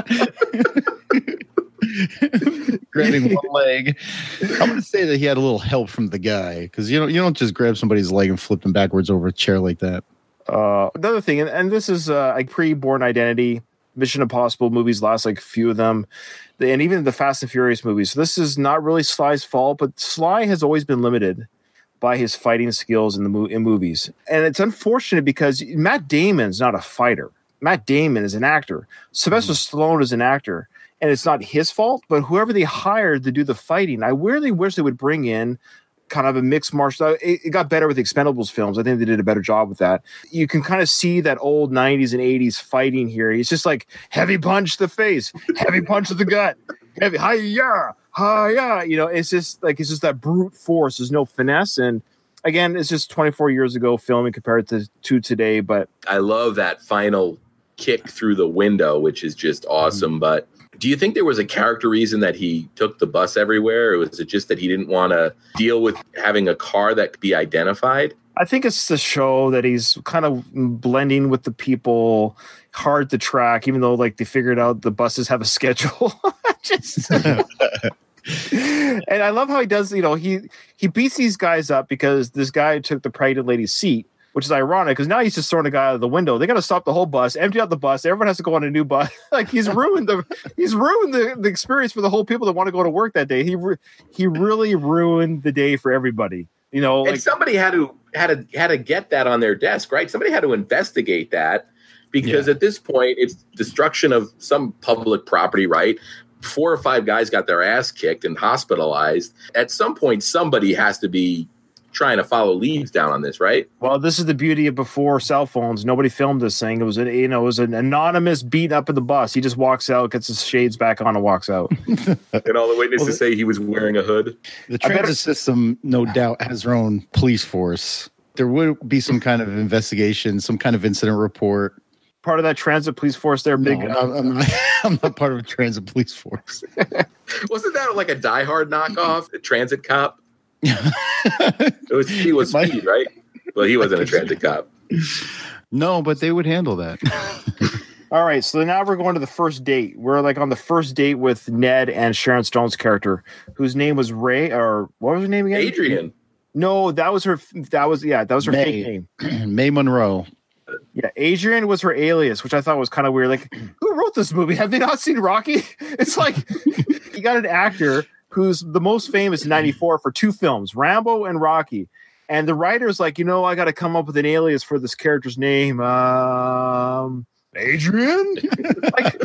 [SPEAKER 2] Grabbing one leg. I'm going to say that he had a little help from the guy because you don't, you don't just grab somebody's leg and flip them backwards over a chair like that.
[SPEAKER 1] Uh, another thing, and, and this is uh, like pre-Bourne Identity. Mission Impossible movies last like a few of them, and even the Fast and Furious movies. So this is not really Sly's fault, but Sly has always been limited by his fighting skills in the mo- in movies, and it's unfortunate because Matt Damon's not a fighter. Matt Damon is an actor. Sylvester Stallone is an actor, and it's not his fault, but whoever they hired to do the fighting, I really wish they would bring in kind of a mixed martial uh, it, it got better with the expendables films. I think they did a better job with that. You can kind of see that old 90s and 80s fighting here. He's just like heavy punch to the face heavy punch to the gut heavy hi-ya hi-ya you know? It's just like it's just that brute force. There's no finesse. And again it's just 24 years ago filming compared to, to today but
[SPEAKER 3] I love that final kick through the window, which is just mm-hmm. awesome. But do you think there was a character reason that he took the bus everywhere, or was it just that he didn't want to deal with having a car that could be identified?
[SPEAKER 1] I think it's the show that he's kind of blending with the people, hard to track, even though like they figured out the buses have a schedule. Just and I love how he does, you know, he he beats these guys up because this guy took the pregnant lady's seat, which is ironic because now he's just throwing a guy out of the window. They got to stop the whole bus, empty out the bus. Everyone has to go on a new bus. like he's ruined the he's ruined the, the experience for the whole people that want to go to work that day. He re- he really ruined the day for everybody. You know,
[SPEAKER 3] and
[SPEAKER 1] like
[SPEAKER 3] somebody had to had to had to get that on their desk, right? Somebody had to investigate that because at this point it's destruction of some public property, right? Four or five guys got their ass kicked and hospitalized. At some point, somebody has to be trying to follow leads down on this, right?
[SPEAKER 1] Well, this is the beauty of before cell phones. Nobody filmed this thing. It was an you know it was an anonymous beat up in the bus. He just walks out, gets his shades back on, and walks out.
[SPEAKER 3] And all the witnesses
[SPEAKER 2] Well,
[SPEAKER 3] say he was wearing a hood.
[SPEAKER 2] The
[SPEAKER 1] I better-
[SPEAKER 2] transit system, no doubt, has their own police force. There would be some kind of investigation, some kind of incident report.
[SPEAKER 1] Part of that transit police force there, big.
[SPEAKER 2] No, I'm, I'm not, I'm not part of a transit police force.
[SPEAKER 3] Wasn't that like a Die Hard knockoff? A transit cop? It was he was
[SPEAKER 2] It might-
[SPEAKER 3] speed, right? Well, he wasn't a transit cop.
[SPEAKER 2] no, but they would handle that.
[SPEAKER 1] All right, so now we're going to the first date. We're like on the first date with Ned and Sharon Stone's character, whose name was Ray, or what was her name again?
[SPEAKER 3] Adrian.
[SPEAKER 1] No, that was her. That was yeah, that was her
[SPEAKER 2] May.
[SPEAKER 1] fake name.
[SPEAKER 2] May Munro.
[SPEAKER 1] Yeah, Adrian was her alias, which I thought was kind of weird. Like, who wrote this movie? Have they not seen Rocky? It's like you got an actor who's the most famous in '94 for two films, Rambo and Rocky. And the writer's like, you know, I got to come up with an alias for this character's name. Um, Adrian? like,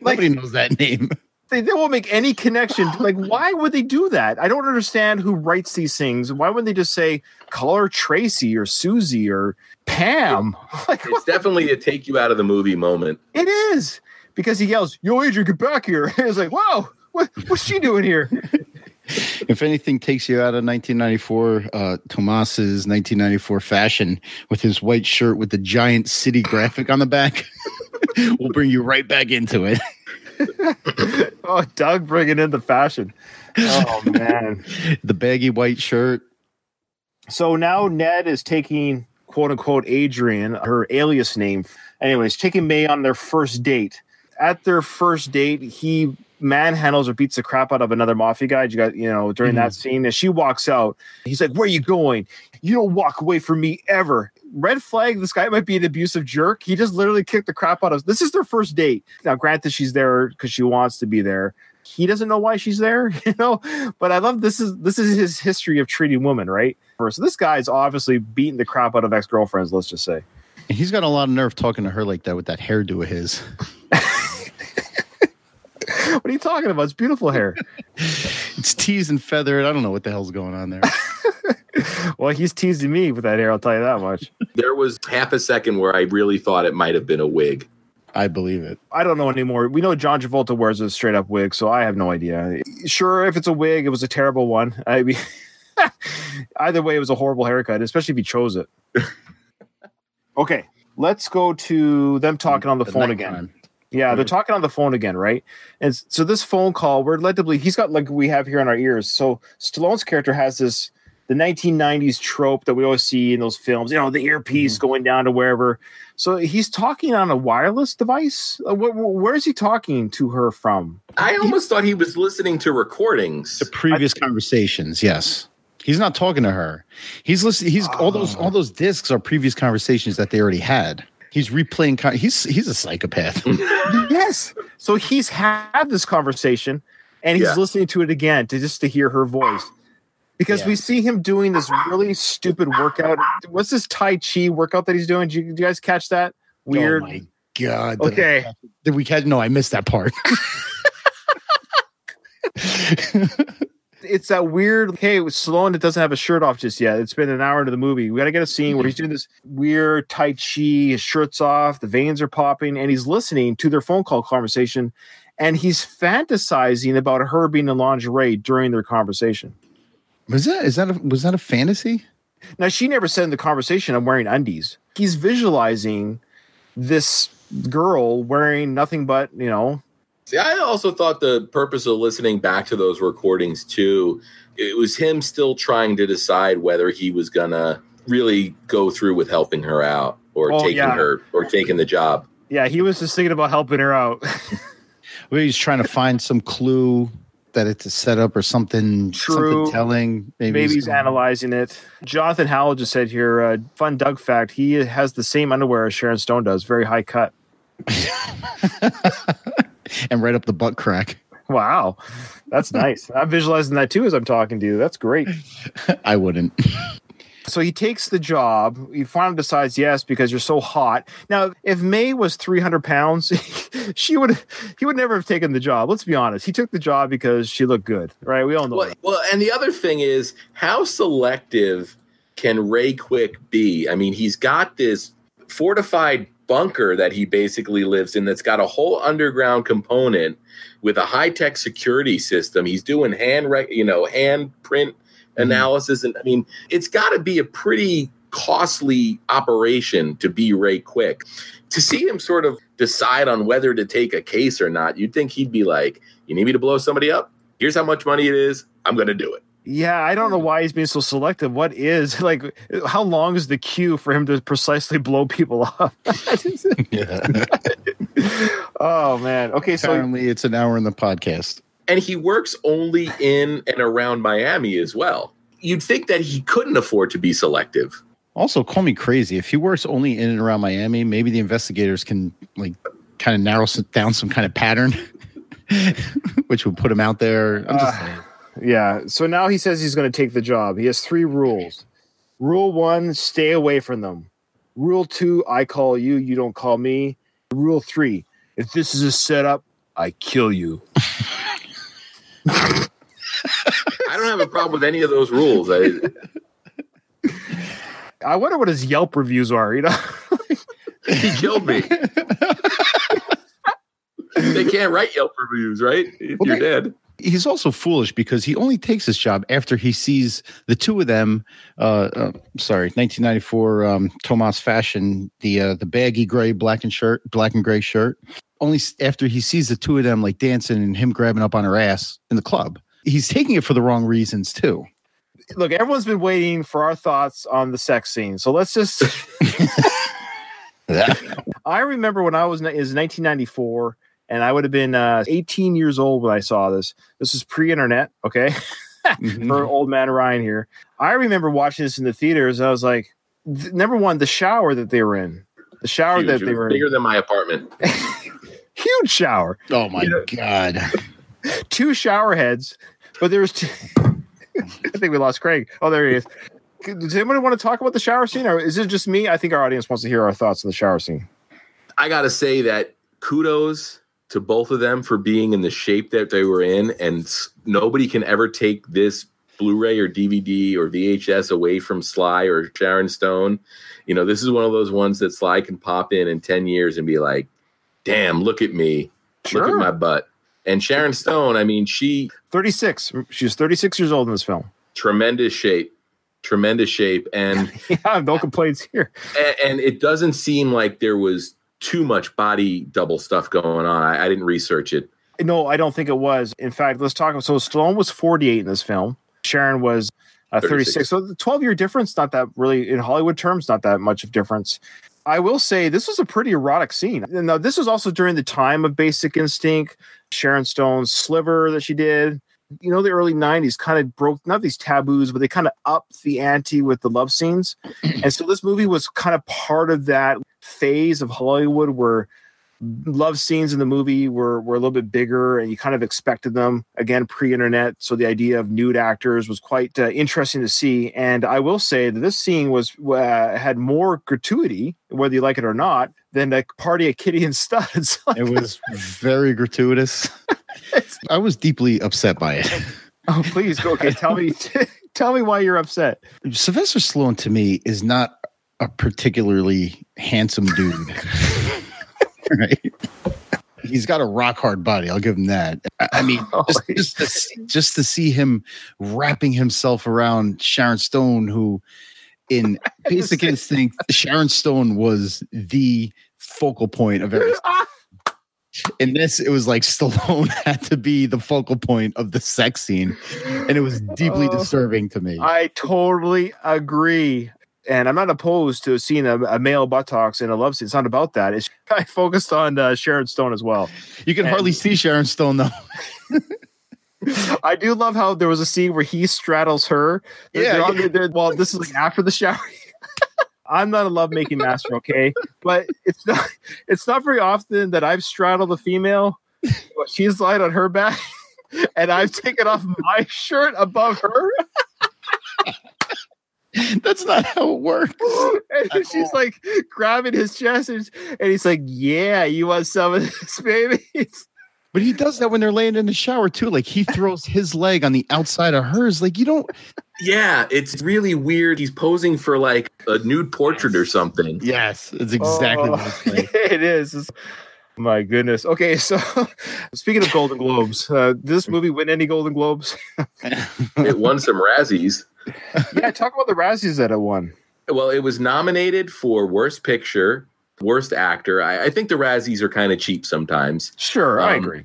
[SPEAKER 2] Nobody knows that name.
[SPEAKER 1] they, they won't make any connection. Like, why would they do that? I don't understand who writes these things. Why wouldn't they just say, call her Tracy or Susie or Pam? Like,
[SPEAKER 3] It's definitely a take you out of the movie moment.
[SPEAKER 1] It is because he yells, "Yo, Adrian, get back here!" it's like, "Whoa, what, what's she doing here?"
[SPEAKER 2] If anything takes you out of 1994, uh, Tomas's 1994 fashion with his white shirt with the giant city graphic on the back, will bring you right back into it.
[SPEAKER 1] oh, Doug bringing in the fashion. Oh man.
[SPEAKER 2] The baggy white shirt.
[SPEAKER 1] so now Ned is taking quote unquote Adrian, her alias name. Anyways, taking May on their first date. At their first date, he manhandles or beats the crap out of another mafia guy. You got, you know, during that mm. scene, and she walks out. He's like, "Where are you going? You don't walk away from me ever." Red flag. This guy might be an abusive jerk. He just literally kicked the crap out of. This is their first date. Now, granted, she's there because she wants to be there. He doesn't know why she's there, you know. But I love this is this is his history of treating women, right? So this guy's obviously beating the crap out of ex girlfriends. Let's just say.
[SPEAKER 2] And he's got a lot of nerve talking to her like that with that hairdo of his.
[SPEAKER 1] What are you talking about? It's beautiful hair.
[SPEAKER 2] It's teased and feathered. I don't know what the hell's going on there.
[SPEAKER 1] well, he's teasing me with that hair. I'll tell you that much.
[SPEAKER 3] There was half a second where I really thought it might have been a wig.
[SPEAKER 2] I believe it.
[SPEAKER 1] I don't know anymore. We know John Travolta wears a straight up wig, so I have no idea. Sure, if it's a wig, it was a terrible one. I mean, either way, it was a horrible haircut, especially if he chose it. okay, let's go to them talking on the, phone again.
[SPEAKER 2] nighttime.
[SPEAKER 1] Yeah, they're
[SPEAKER 2] mm.
[SPEAKER 1] talking on the phone again, right? And so this phone call, we're led to believe he's got like we have here in our ears. So Stallone's character has this the 1990s trope that we always see in those films, you know, the earpiece mm-hmm. going down to wherever. So he's talking on a wireless device. Uh, wh- wh- where is he talking to her from?
[SPEAKER 3] I almost thought he was listening to recordings.
[SPEAKER 2] The previous conversations, yes. He's not talking to her. He's listening. He's all those ah. all those discs are previous conversations that they already had. He's replaying. Con- he's he's a psychopath.
[SPEAKER 1] yes. So he's had this conversation and he's
[SPEAKER 3] Yeah.
[SPEAKER 1] listening to it again to just to hear her voice. Because
[SPEAKER 2] Yeah.
[SPEAKER 1] we see him doing this really stupid workout. What's this Tai Chi workout that he's doing? Did you, did you guys catch that? Weird.
[SPEAKER 2] Oh my god. Did I
[SPEAKER 1] Okay.
[SPEAKER 2] catch? Did we catch? No, I missed that part.
[SPEAKER 1] it's that weird. Hey, Stallone doesn't have a shirt off just yet. It's been an hour into the movie. We got to get a scene where he's doing this weird tai chi. His shirt's off, the veins are popping, and he's listening to their phone call conversation, and he's fantasizing about her being in lingerie during their conversation.
[SPEAKER 2] Was that is that a, was that a fantasy?
[SPEAKER 1] Now she never said in the conversation, "I'm wearing undies." He's visualizing this girl wearing nothing but you know
[SPEAKER 3] See, I also thought the purpose of listening back to those recordings too, it was him still trying to decide whether he was gonna really go through with helping her out or
[SPEAKER 1] Oh,
[SPEAKER 3] taking
[SPEAKER 1] yeah.
[SPEAKER 3] her or taking the job.
[SPEAKER 1] yeah he was just thinking about helping her out
[SPEAKER 2] Well, he's trying to find some clue that it's a setup or something,
[SPEAKER 1] True.
[SPEAKER 2] something telling. Maybe,
[SPEAKER 1] maybe he's analyzing it jonathan howell just said here uh, fun doug fact he has the same underwear as sharon stone does very high cut
[SPEAKER 2] and right up the butt crack.
[SPEAKER 1] wow. That's nice. I'm visualizing that too as i'm talking to you. That's great.
[SPEAKER 2] I wouldn't.
[SPEAKER 1] so he takes the job. He finally decides yes because you're so hot. Now if may was 300 pounds she would he would never have taken the job. Let's be honest. He took the job because she looked good right? We all know
[SPEAKER 3] Well,
[SPEAKER 1] that.
[SPEAKER 3] well, and the other thing is, how selective can Ray Quick be? I mean, he's got this fortified bunker that he basically lives in that's got a whole underground component with a high tech security system. He's doing hand, rec- you know, hand print mm-hmm. analysis, and I mean, it's got to be a pretty costly operation to be Ray Quick. To see him sort of decide on whether to take a case or not, you'd think he'd be like, "You need me to blow somebody up? Here's how much money it is. I'm going to do it."
[SPEAKER 1] Yeah, I don't know why he's being so selective. What is like? How long is the queue for him to precisely blow people up?
[SPEAKER 2] yeah.
[SPEAKER 1] oh man. Okay, so
[SPEAKER 2] Apparently, it's an hour in the podcast.
[SPEAKER 3] and he works only in and around Miami as well. You'd think that he couldn't afford to be selective.
[SPEAKER 2] Also, call me crazy. If he works only in and around Miami, maybe the investigators can like kind of narrow down some kind of pattern, which would put him out there. I'm just
[SPEAKER 1] Uh,
[SPEAKER 2] saying.
[SPEAKER 1] Yeah. So now he says he's going to take the job. He has three rules. Rule one: stay away from them. Rule two: I call you, you don't call me. Rule three: if this is a setup, I kill you.
[SPEAKER 3] I don't have a problem with any of those rules. I,
[SPEAKER 1] I wonder what his Yelp reviews are. You know.
[SPEAKER 3] he killed me. they can't write Yelp reviews, right? If
[SPEAKER 2] Well,
[SPEAKER 3] you're
[SPEAKER 2] they-
[SPEAKER 3] dead.
[SPEAKER 2] He's also foolish because he only takes this job after he sees the two of them. Uh, uh sorry, 1994 um, Tomas fashion, the uh, the baggy gray black and shirt, black and gray shirt. Only after he sees the two of them like dancing and him grabbing up on her ass in the club. He's taking it for the wrong reasons too.
[SPEAKER 1] Look, everyone's been waiting for our thoughts on the sex scene. So let's just. I remember when I was it was 1994, and I would have been uh, 18 years old when I saw this. This is pre-internet, okay?
[SPEAKER 2] Mhm.
[SPEAKER 1] For old man Ryan here, I remember watching this in the theaters. And I was like, th- number one, the shower that they were in, the shower
[SPEAKER 3] Huge.
[SPEAKER 1] that they were in,
[SPEAKER 3] bigger than my apartment.
[SPEAKER 1] huge shower,
[SPEAKER 2] Oh my god!
[SPEAKER 1] two shower heads, but there was two. I think we lost Craig. Oh, there he is. Does anybody want to talk about the shower scene, or is it just me? I think our audience wants to hear our thoughts on the shower scene.
[SPEAKER 3] I got to say that kudos to both of them for being in the shape that they were in. And nobody can ever take this Blu ray or DVD or VHS away from Sly or Sharon Stone. You know, this is one of those ones that Sly can pop in in 10 years and be like, damn, look at me. Look at my butt. And Sharon Stone, I mean, she
[SPEAKER 1] 36. She was 36 years old in this film.
[SPEAKER 3] tremendous shape, tremendous shape. And
[SPEAKER 1] Yeah, no complaints here.
[SPEAKER 3] and, and it doesn't seem like there was too much body double stuff going on. I, I didn't research it.
[SPEAKER 1] No, I don't think it was. In fact, let's talk. About so Stallone was 48 in this film. Sharon was uh, 36.
[SPEAKER 3] 36.
[SPEAKER 1] So the 12 year difference, not that really in Hollywood terms, not that much of difference. I will say this was a pretty erotic scene. And Now, this was also during the time of Basic Instinct, Sharon Stone's Sliver that she did. You know, the early 90s kind of broke not these taboos, but they kind of upped the ante with the love scenes. and so this movie was kind of part of that phase of Hollywood where love scenes in the movie were were a little bit bigger and you kind of expected them again pre-internet so the idea of nude actors was quite uh, interesting to see and i will say that this scene was uh, had more gratuity whether you like it or not than a party at kitty and studs
[SPEAKER 2] It was very gratuitous. I was deeply upset by it.
[SPEAKER 1] Oh, please go. Okay, tell me, tell me why you're upset.
[SPEAKER 2] Sylvester Stallone to me is not a particularly handsome dude. right? He's got a rock hard body. I'll give him that. I, mean,
[SPEAKER 1] Oh,
[SPEAKER 2] just, just, to see, just to see him wrapping himself around Sharon Stone, who in Basic Instinct, Sharon Stone was the focal point of everything. Ah! In this, it was like Stallone had to be the focal point of the sex scene, and it was deeply
[SPEAKER 1] Oh.
[SPEAKER 2] disturbing to me.
[SPEAKER 1] I totally agree. And I'm not opposed to seeing a, a male buttocks in a love scene. It's not about that. It's I focused on uh, Sharon Stone as well.
[SPEAKER 2] You can
[SPEAKER 1] and-
[SPEAKER 2] hardly see Sharon Stone though.
[SPEAKER 1] I do love how there was a scene where he straddles her. They're-
[SPEAKER 2] Yeah,
[SPEAKER 1] they're
[SPEAKER 2] yeah.
[SPEAKER 1] they're- well, this is like after the shower. I'm not a lovemaking master, okay, but it's not it's not very often that I've straddled a female. but She's lying on her back, and I've taken off my shirt above her,
[SPEAKER 2] That's not how it works.
[SPEAKER 1] and she's like grabbing his chest, and, and he's like, "Yeah, you want some of this, baby?"
[SPEAKER 2] But he does that when they're laying in the shower too. Like he throws his leg on the outside of hers. Like you don't.
[SPEAKER 3] Yeah, it's really weird. He's posing for like a nude portrait or something.
[SPEAKER 2] Yes, it's exactly
[SPEAKER 1] Oh,
[SPEAKER 2] what it's like.
[SPEAKER 1] it is. It's- my goodness. Okay, so speaking of Golden Globes, uh, this movie win any Golden Globes?
[SPEAKER 3] It won some Razzies.
[SPEAKER 1] Yeah, talk about the Razzies that it won.
[SPEAKER 3] Well, it was nominated for Worst Picture, Worst Actor. I, I think the Razzies are kind of cheap sometimes.
[SPEAKER 1] Sure, I
[SPEAKER 3] Um,
[SPEAKER 1] agree.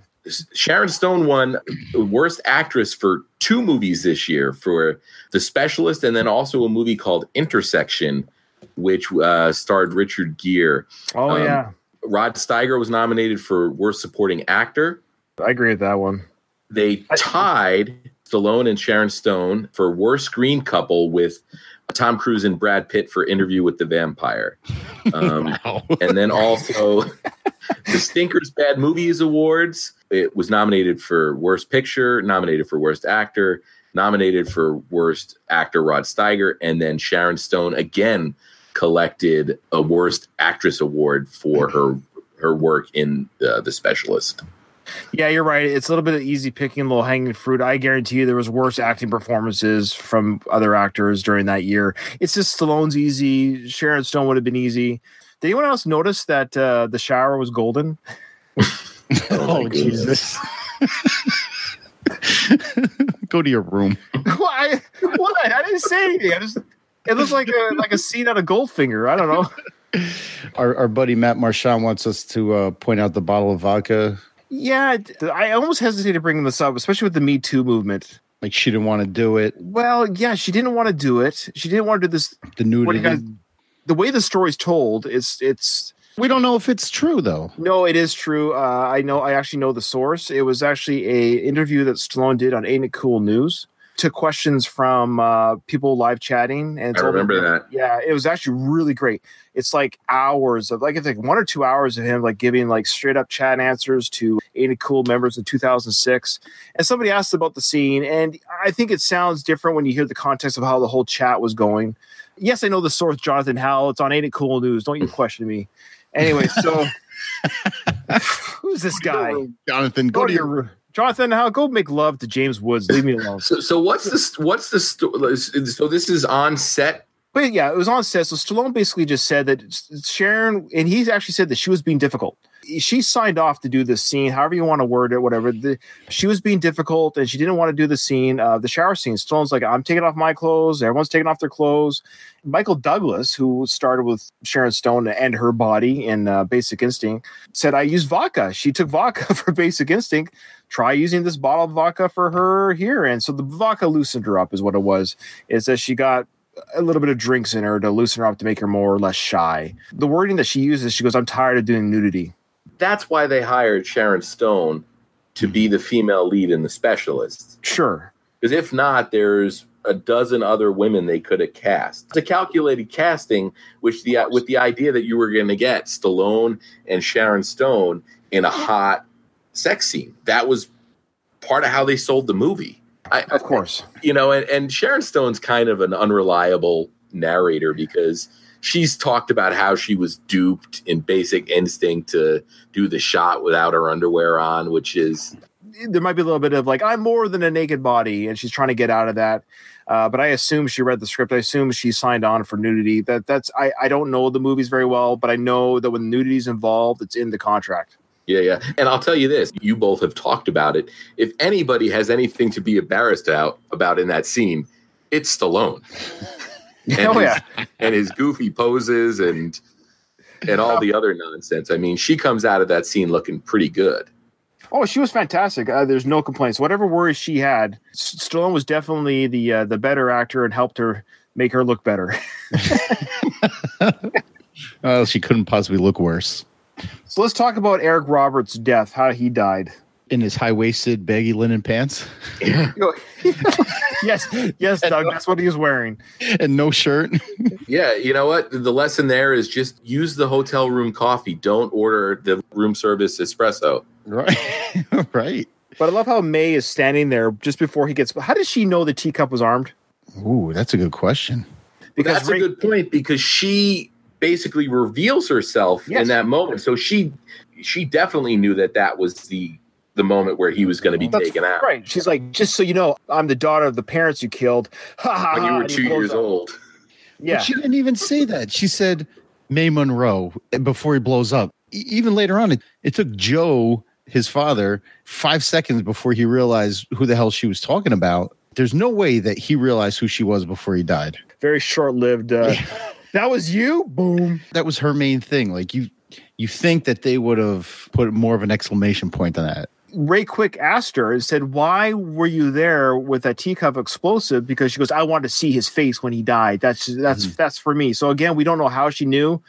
[SPEAKER 3] Sharon Stone won Worst Actress for two movies this year for The Specialist and then also a movie called Intersection, which uh, starred Richard Gere.
[SPEAKER 1] Oh
[SPEAKER 3] um,
[SPEAKER 1] yeah,
[SPEAKER 3] Rod Steiger was nominated for Worst Supporting Actor.
[SPEAKER 1] I agree with that one.
[SPEAKER 3] They tied Stallone and Sharon Stone for Worst Screen Couple with Tom Cruise and Brad Pitt for Interview with the Vampire. Um,
[SPEAKER 2] Wow.
[SPEAKER 3] and then also the Stinkers Bad Movies Awards. It was nominated for Worst Picture, nominated for Worst Actor, nominated for Worst Actor Rod Steiger, and then Sharon Stone again collected a Worst Actress award for her her work in uh, The Specialist.
[SPEAKER 1] Yeah, you're right. It's a little bit of easy picking, a little hanging fruit. I guarantee you there was worse acting performances from other actors during that year. It's just Stallone's easy. Sharon Stone would have been easy. Did anyone else notice that uh, the shower was golden?
[SPEAKER 2] Oh, Jesus. Go to your room.
[SPEAKER 1] Why? What? I didn't say anything. I just it looks like a like a scene out of Goldfinger. I don't know.
[SPEAKER 2] Our, our buddy Matt Marchand wants us to uh, point out the bottle of vodka.
[SPEAKER 1] Yeah, I almost hesitated bringing this up, especially with the Me Too movement.
[SPEAKER 2] Like she didn't want to do it.
[SPEAKER 1] Well, yeah, she didn't want to do it. She didn't want to do this.
[SPEAKER 2] The nudity.
[SPEAKER 1] guys? The way the story's told, it's it's
[SPEAKER 2] we don't know if it's true though.
[SPEAKER 1] no, it is true. Uh, I know. I actually know the source. It was actually a interview that Stallone did on Ain't It Cool News. Took questions from uh, people live chatting, and
[SPEAKER 3] I remember that.
[SPEAKER 1] Yeah, it was actually really great. It's like hours of like it's like one or two hours of him like giving like straight up chat answers to Ain't It Cool members in 2006. And somebody asked about the scene, and I think it sounds different when you hear the context of how the whole chat was going. Yes, I know the source, Jonathan Howell. It's on Ain't It Cool News. Don't you question me. Anyway, so who's this guy?
[SPEAKER 2] Jonathan, go, to your
[SPEAKER 1] room. Jonathan Howell, go make love to James Woods. Leave me alone.
[SPEAKER 3] So, so what's this? What's the sto- So this is on set.
[SPEAKER 1] But yeah, it was on set. So Stallone basically just said that Sharon, and he's actually said that she was being difficult. She signed off to do this scene, however you want to word it, whatever. The, she was being difficult, and she didn't want to do the scene, uh, the shower scene. Stallone's like, "I'm taking off my clothes. Everyone's taking off their clothes." Michael Douglas, who started with Sharon Stone and her body in uh, Basic Instinct, said, "I use vodka." She took vodka for Basic Instinct. Try using this bottle of vodka for her here, and so the vodka loosened her up, is what it was. Is that she got a little bit of drinks in her to loosen her up to make her more or less shy. The wording that she uses, she goes, I'm tired of doing nudity.
[SPEAKER 3] That's why they hired Sharon Stone to be the female lead in the specialist.
[SPEAKER 1] Sure.
[SPEAKER 3] Because if not, there's a dozen other women they could have cast. It's a calculated casting, which the with the idea that you were going to get Stallone and Sharon Stone in a hot sex scene. That was part of how they sold the movie. I,
[SPEAKER 1] Of course.
[SPEAKER 3] you know, and, and Sharon Stone's kind of an unreliable narrator because she's talked about how she was duped in Basic Instinct to do the shot without her underwear on, which is
[SPEAKER 1] there might be a little bit of like I'm more than a naked body, and she's trying to get out of that. Uh, but I assume she read the script. I assume she signed on for nudity. That that's I, I don't know the movies very well, but I know that when nudity is involved, it's in the contract.
[SPEAKER 3] Yeah, yeah. And I'll tell you this: you both have talked about it. If anybody has anything to be embarrassed out about in that scene, it's Stallone. and
[SPEAKER 1] oh
[SPEAKER 3] his,
[SPEAKER 1] yeah,
[SPEAKER 3] and his goofy poses and and all the other nonsense. I mean, she comes out of that scene looking pretty good.
[SPEAKER 1] Oh, she was fantastic. Uh, there's no complaints. Whatever worries she had, S- Stallone was definitely the uh, the better actor and helped her make her look better.
[SPEAKER 2] Well, she couldn't possibly look worse
[SPEAKER 1] so let's talk about Eric Roberts' death, how he died.
[SPEAKER 2] In his high waisted baggy linen pants
[SPEAKER 1] yes, yes, Doug, that's what he was wearing.
[SPEAKER 2] and no shirt.
[SPEAKER 3] Yeah, you know what? The lesson there is just use the hotel room coffee. Don't order the room service espresso.
[SPEAKER 2] right, right.
[SPEAKER 1] But I love how May is standing there just before he gets. How did she know the teacup was armed?
[SPEAKER 2] Ooh, that's a good question.
[SPEAKER 3] Because that's
[SPEAKER 1] Ray-
[SPEAKER 3] a good point because she basically reveals herself
[SPEAKER 1] Yes.
[SPEAKER 3] in that moment. So she she definitely knew that that was the the moment where he was going to be
[SPEAKER 1] That's
[SPEAKER 3] taken out.
[SPEAKER 1] Right. She's like, just so you know, I'm the daughter of the parents you killed. Ha ha.
[SPEAKER 3] When you were two years
[SPEAKER 1] up.
[SPEAKER 3] old.
[SPEAKER 1] Yeah.
[SPEAKER 2] But she didn't even say that. She said May Munro before he blows up. E- even later on, it, it took Joe, his father, five seconds before he realized who the hell she was talking about. There's no way that he realized who she was before he died.
[SPEAKER 1] Very short lived. Uh, that was you? Boom.
[SPEAKER 2] That was her main thing. Like you, you think that they would have put more of an exclamation point on that.
[SPEAKER 1] Ray Quick asked her and said, Why were you there with that teacup explosive? Because she goes, I wanted to see his face when he died. That's that's
[SPEAKER 2] Mhm.
[SPEAKER 1] that's for me. So again, we don't know how she knew.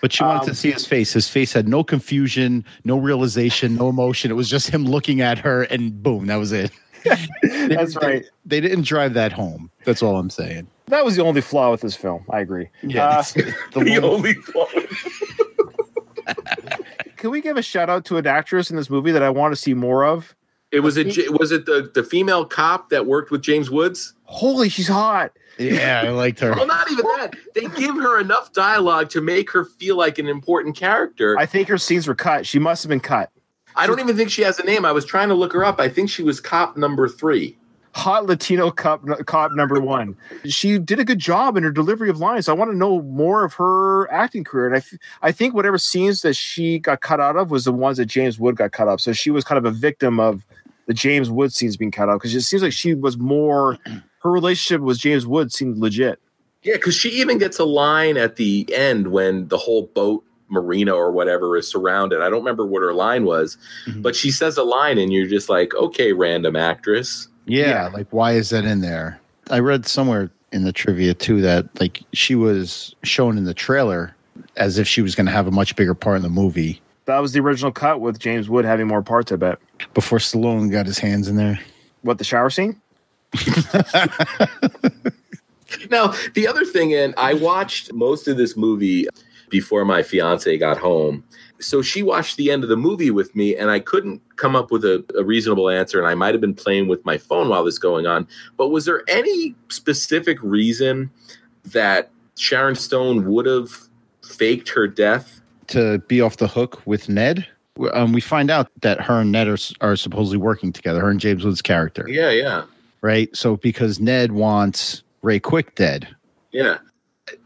[SPEAKER 2] But she wanted
[SPEAKER 1] Um,
[SPEAKER 2] to see his face. His face had no confusion, no realization, no emotion. It was just him looking at her, and boom, that was it.
[SPEAKER 1] That's right.
[SPEAKER 2] They didn't drive that home. That's all I'm saying.
[SPEAKER 1] That was the only flaw with this film. I agree.
[SPEAKER 2] Yeah,
[SPEAKER 1] Uh,
[SPEAKER 2] the
[SPEAKER 3] The only flaw.
[SPEAKER 1] can we give a shout out to an actress in this movie that I want to see more of?
[SPEAKER 3] It was it. Was it the the female cop that worked with James Woods?
[SPEAKER 1] Holy, she's hot.
[SPEAKER 2] yeah, I liked her.
[SPEAKER 3] Well, not even that. They give her enough dialogue to make her feel like an important character.
[SPEAKER 1] I think her scenes were cut. She must have been cut.
[SPEAKER 3] I don't even think she has a name. I was trying to look her up. I think she was cop number three.
[SPEAKER 1] Hot Latino cop, cop number one. She did a good job in her delivery of lines. I want to know more of her acting career. And I, th- I think whatever scenes that she got cut out of was the ones that James Wood got cut up. So she was kind of a victim of the James Wood scenes being cut out because it seems like she was more. Her relationship with James Wood seemed legit.
[SPEAKER 3] Yeah, because she even gets a line at the end when the whole boat marina or whatever is surrounded. I don't remember what her line was,
[SPEAKER 2] Mhm.
[SPEAKER 3] but she says a line, and you're just like, okay, random actress.
[SPEAKER 2] Yeah,
[SPEAKER 1] Yeah.
[SPEAKER 2] like why is that in there? I read somewhere in the trivia too that like she was shown in the trailer as if she was going to have a much bigger part in the movie
[SPEAKER 1] That was the original cut with James Wood having more parts. I bet.
[SPEAKER 2] before Stallone got his hands in there.
[SPEAKER 1] What the shower scene?
[SPEAKER 3] Now, the other thing, and I watched most of this movie before my fiance got home. So she watched the end of the movie with me, and I couldn't come up with a, a reasonable answer. And I might have been playing with my phone while this going on. But was there any specific reason that Sharon Stone would have faked her death?
[SPEAKER 2] to be off the hook with Ned. Um, we find out that her and Ned are, are supposedly working together. Her and James Woods' character,
[SPEAKER 3] Yeah, yeah,
[SPEAKER 2] right? So because Ned wants Ray Quick dead,
[SPEAKER 3] yeah.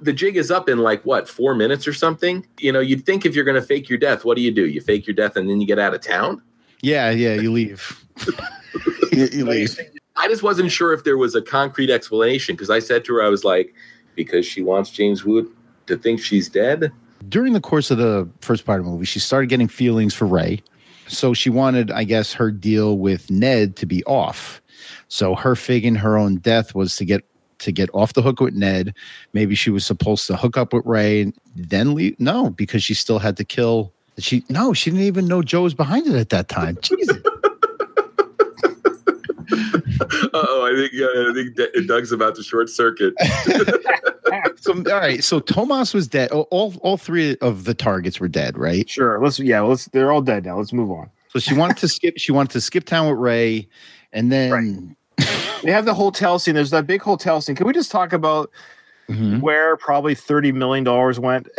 [SPEAKER 3] The jig is up in like what four minutes or something. You know, you'd think if you're going to fake your death, what do you do? You fake your death and then you get out of town.
[SPEAKER 2] yeah, yeah, you leave. you, you leave.
[SPEAKER 3] I just wasn't sure if there was a concrete explanation because I said to her, I was like, because she wants James Wood to think she's dead.
[SPEAKER 2] During the course of the first part of the movie, she started getting feelings for Ray. So she wanted, I guess, her deal with Ned to be off. So her faking her own death was to get to get off the hook with Ned. Maybe she was supposed to hook up with Ray and then leave. No, because she still had to kill. She no, she didn't even know Joe was behind it at that time. Jesus.
[SPEAKER 3] oh, I think uh, I think D- Doug's about to short circuit.
[SPEAKER 2] so all right, so Tomas was dead. All- All all three of the targets were dead, right?
[SPEAKER 1] Sure. Let's. Yeah. Let's. They're all dead now. Let's move on.
[SPEAKER 2] So she wanted to skip. She wanted to skip town with Ray, and then
[SPEAKER 1] Right. They have the hotel scene. There's that big hotel scene. Can we just talk about
[SPEAKER 2] Mhm.
[SPEAKER 1] where probably thirty million dollars went?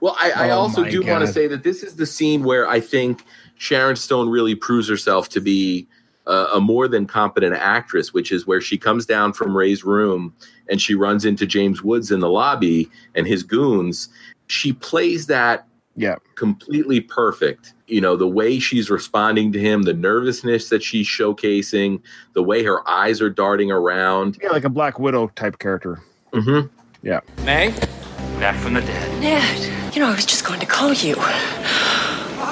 [SPEAKER 3] Well, I, I
[SPEAKER 2] Oh
[SPEAKER 3] also
[SPEAKER 2] my
[SPEAKER 3] do want to say that this is the scene where I think Sharon Stone really proves herself to be a, a more than competent actress, which is where she comes down from Ray's room and she runs into James Woods in the lobby and his goons. She plays that
[SPEAKER 1] Yeah.
[SPEAKER 3] completely perfect. You know, the way she's responding to him, the nervousness that she's showcasing, the way her eyes are darting around.
[SPEAKER 1] Yeah, like a Black Widow type character.
[SPEAKER 3] Mm hmm Yeah.
[SPEAKER 5] May? Back from the dead.
[SPEAKER 6] Ned, you know, I was just going to call you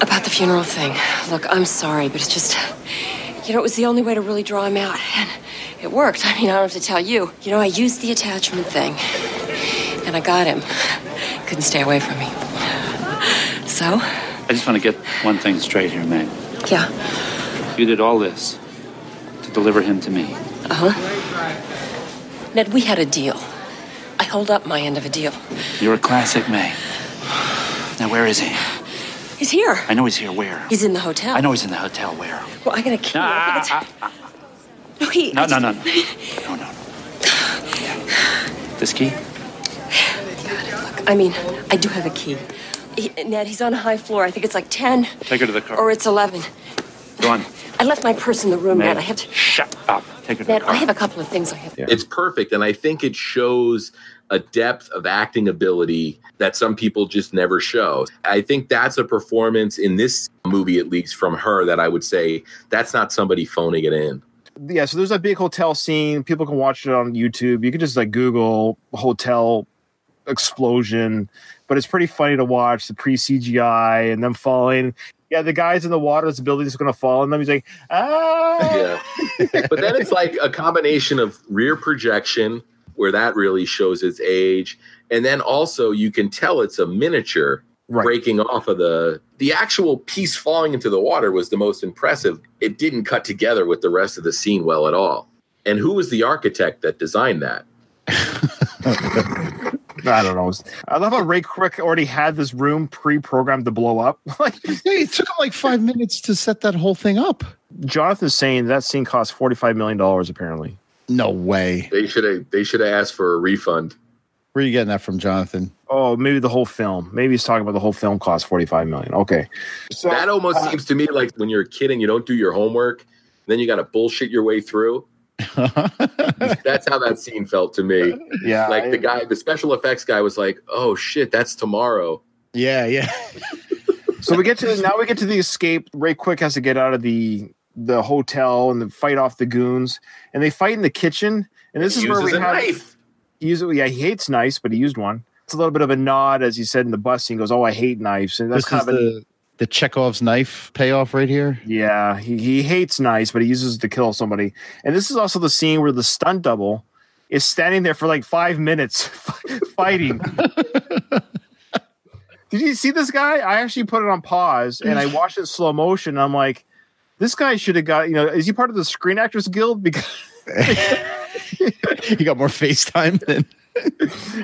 [SPEAKER 6] about the funeral thing. Look, I'm sorry, but it's just, you know, it was the only way to really draw him out. And it worked. I mean, I don't have to tell you. You know, I used the attachment thing, and I got him. Couldn't stay away from me. So,
[SPEAKER 5] I just want to get one thing straight here, May.
[SPEAKER 6] yeah.
[SPEAKER 5] You did all this to deliver him to me.
[SPEAKER 6] Uh huh. Ned, we had a deal. I hold up my end of a deal.
[SPEAKER 5] You're a classic, May. Now, where is he?
[SPEAKER 6] He's here.
[SPEAKER 5] I know he's here. Where?
[SPEAKER 6] He's in the hotel.
[SPEAKER 5] I know he's in the hotel. Where?
[SPEAKER 6] Well, I got a key. I think it's- no, he.
[SPEAKER 5] No,
[SPEAKER 6] I
[SPEAKER 5] no, no, no, no, no. This key?
[SPEAKER 6] Look, I mean, I do have a key. He, Ned, he's on a high floor. I think it's like 10
[SPEAKER 5] Take her to the car.
[SPEAKER 6] or it's 11.
[SPEAKER 5] Go on.
[SPEAKER 6] I left my purse in the room,
[SPEAKER 5] May.
[SPEAKER 6] Ned. I have to.
[SPEAKER 5] Shut up. Take her to
[SPEAKER 6] Ned,
[SPEAKER 5] the car.
[SPEAKER 6] I have a couple of things I have to.
[SPEAKER 3] It's perfect. And I think it shows a depth of acting ability that some people just never show. I think that's a performance in this movie, at least from her, that I would say that's not somebody phoning it in.
[SPEAKER 1] Yeah, so there's a big hotel scene. People can watch it on YouTube. You can just like Google hotel explosion, but it's pretty funny to watch the pre CGI and them falling. Yeah, the guys in the water, the building's going to fall, on them. he's like, ah.
[SPEAKER 3] Yeah. but then it's like a combination of rear projection, where that really shows its age. And then also you can tell it's a miniature
[SPEAKER 1] Right.
[SPEAKER 3] breaking off of the the actual piece falling into the water was the most impressive. It didn't cut together with the rest of the scene well at all. And who was the architect that designed that?
[SPEAKER 1] I don't know. I love how Ray Quick already had this room pre-programmed to blow up. like
[SPEAKER 2] Hey, it took him like five minutes to set that whole thing up.
[SPEAKER 1] Jonathan's saying that scene cost forty-five million dollars. Apparently,
[SPEAKER 2] No way.
[SPEAKER 3] They should have they should have asked for a refund.
[SPEAKER 2] Where are you getting that from, Jonathan?
[SPEAKER 1] oh, maybe the whole film. Maybe he's talking about the whole film cost forty-five million. Okay, so
[SPEAKER 3] That almost uh, seems to me like when you're a kid and you don't do your homework, then you got to bullshit your way through. That's how that scene felt to me.
[SPEAKER 1] yeah,
[SPEAKER 3] Like the guy, the special effects guy was like, "Oh shit, that's tomorrow."
[SPEAKER 2] yeah, yeah.
[SPEAKER 1] so we get to now we get to the escape. Ray Quick has to get out of the the hotel and the fight off the goons, and they fight in the kitchen. And this is where we
[SPEAKER 3] a
[SPEAKER 1] have
[SPEAKER 3] knife.
[SPEAKER 1] he use yeah he hates knives, but he used one. It's a little bit of a nod as he said in the bus scene. He Goes, oh, I hate knives, and that's
[SPEAKER 2] This
[SPEAKER 1] kind
[SPEAKER 2] is
[SPEAKER 1] of a,
[SPEAKER 2] the, the Chekhov's knife payoff right here.
[SPEAKER 1] yeah. He he hates knives, but he uses it to kill somebody. And this is also the scene where the stunt double is standing there for like five minutes fighting. Did you see this guy? I actually put it on pause and I watched it in slow motion. And I'm like, this guy should have got, you know, is he part of the Screen Actors Guild? Because
[SPEAKER 2] you got more FaceTime than